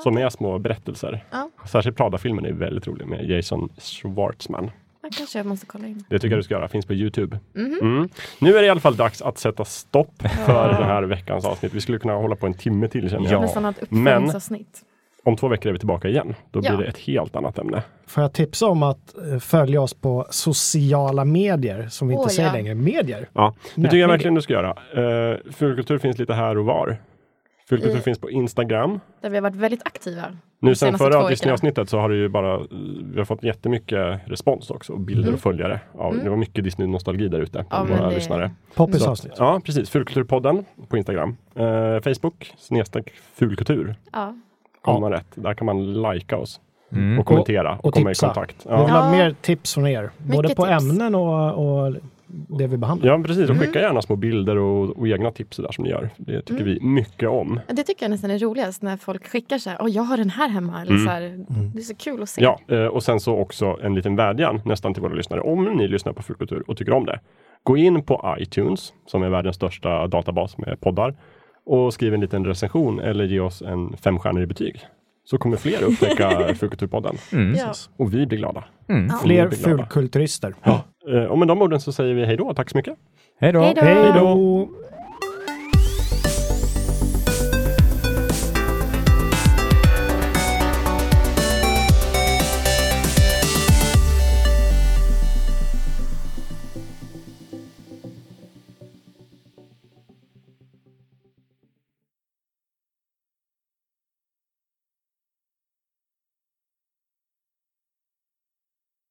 Som är små berättelser. Ja. Särskilt Prada-filmen är väldigt rolig med Jason Schwartzman. Ja, kanske jag måste kolla in. Det tycker jag du ska göra, finns på Youtube. Mhm. Mm. Nu är det i alla fall dags att sätta stopp för den här veckans avsnitt. Vi skulle kunna hålla på en timme till känner jag. Ja. Nästan ett uppföljningsavsnitt. Om två veckor är vi tillbaka igen. Då blir Ja. det ett helt annat ämne. Får jag tipsa om att eh, följa oss på sociala medier, som vi inte Åh, säger ja. längre. Medier. Ja, det tycker jag verkligen du ska göra. Uh, Fulkultur finns lite här och var. Fulkultur I- finns på Instagram. Där vi har varit väldigt aktiva. Nu sen förra Disney-avsnittet så har det ju bara, eh, vi har fått jättemycket respons också, och bilder Mm. och följare. Ja, Mm. Det var mycket Disney-nostalgi där ute, Ja, våra det- lyssnare. Poppis avsnitt. Ja, precis. Fulkulturpodden på Instagram. Eh, Facebook, snedstreck fulkultur. Ja. Kommer man rätt. Där kan man likea oss Mm. och kommentera och, och komma tipsa. i kontakt. Vi vill Ja. ha Ja. mer tips från er. Både Mycket på tips. ämnen och, och det vi behandlar. Ja, precis. Mm. Och skicka gärna små bilder och, och egna tips där som ni gör. Det tycker vi mycket om. Det tycker jag nästan är roligast när folk skickar så här, åh jag har den här hemma. Eller så här, Det är så kul att se. Ja, eh, och sen så också en liten vädjan nästan till våra lyssnare. Om ni lyssnar på Fulkultur och tycker om det, gå in på iTunes, som är världens största databas med poddar, och skriv en liten recension eller ge oss en femstjärnig betyg. Så kommer fler upptäcka <laughs> Fulkulturpodden. Ja. Och vi blir glada. Fler Vi blir glada. fulkulturister. Eh, Och med de orden så säger vi hej då. Tack så mycket. Hej då! Hej då!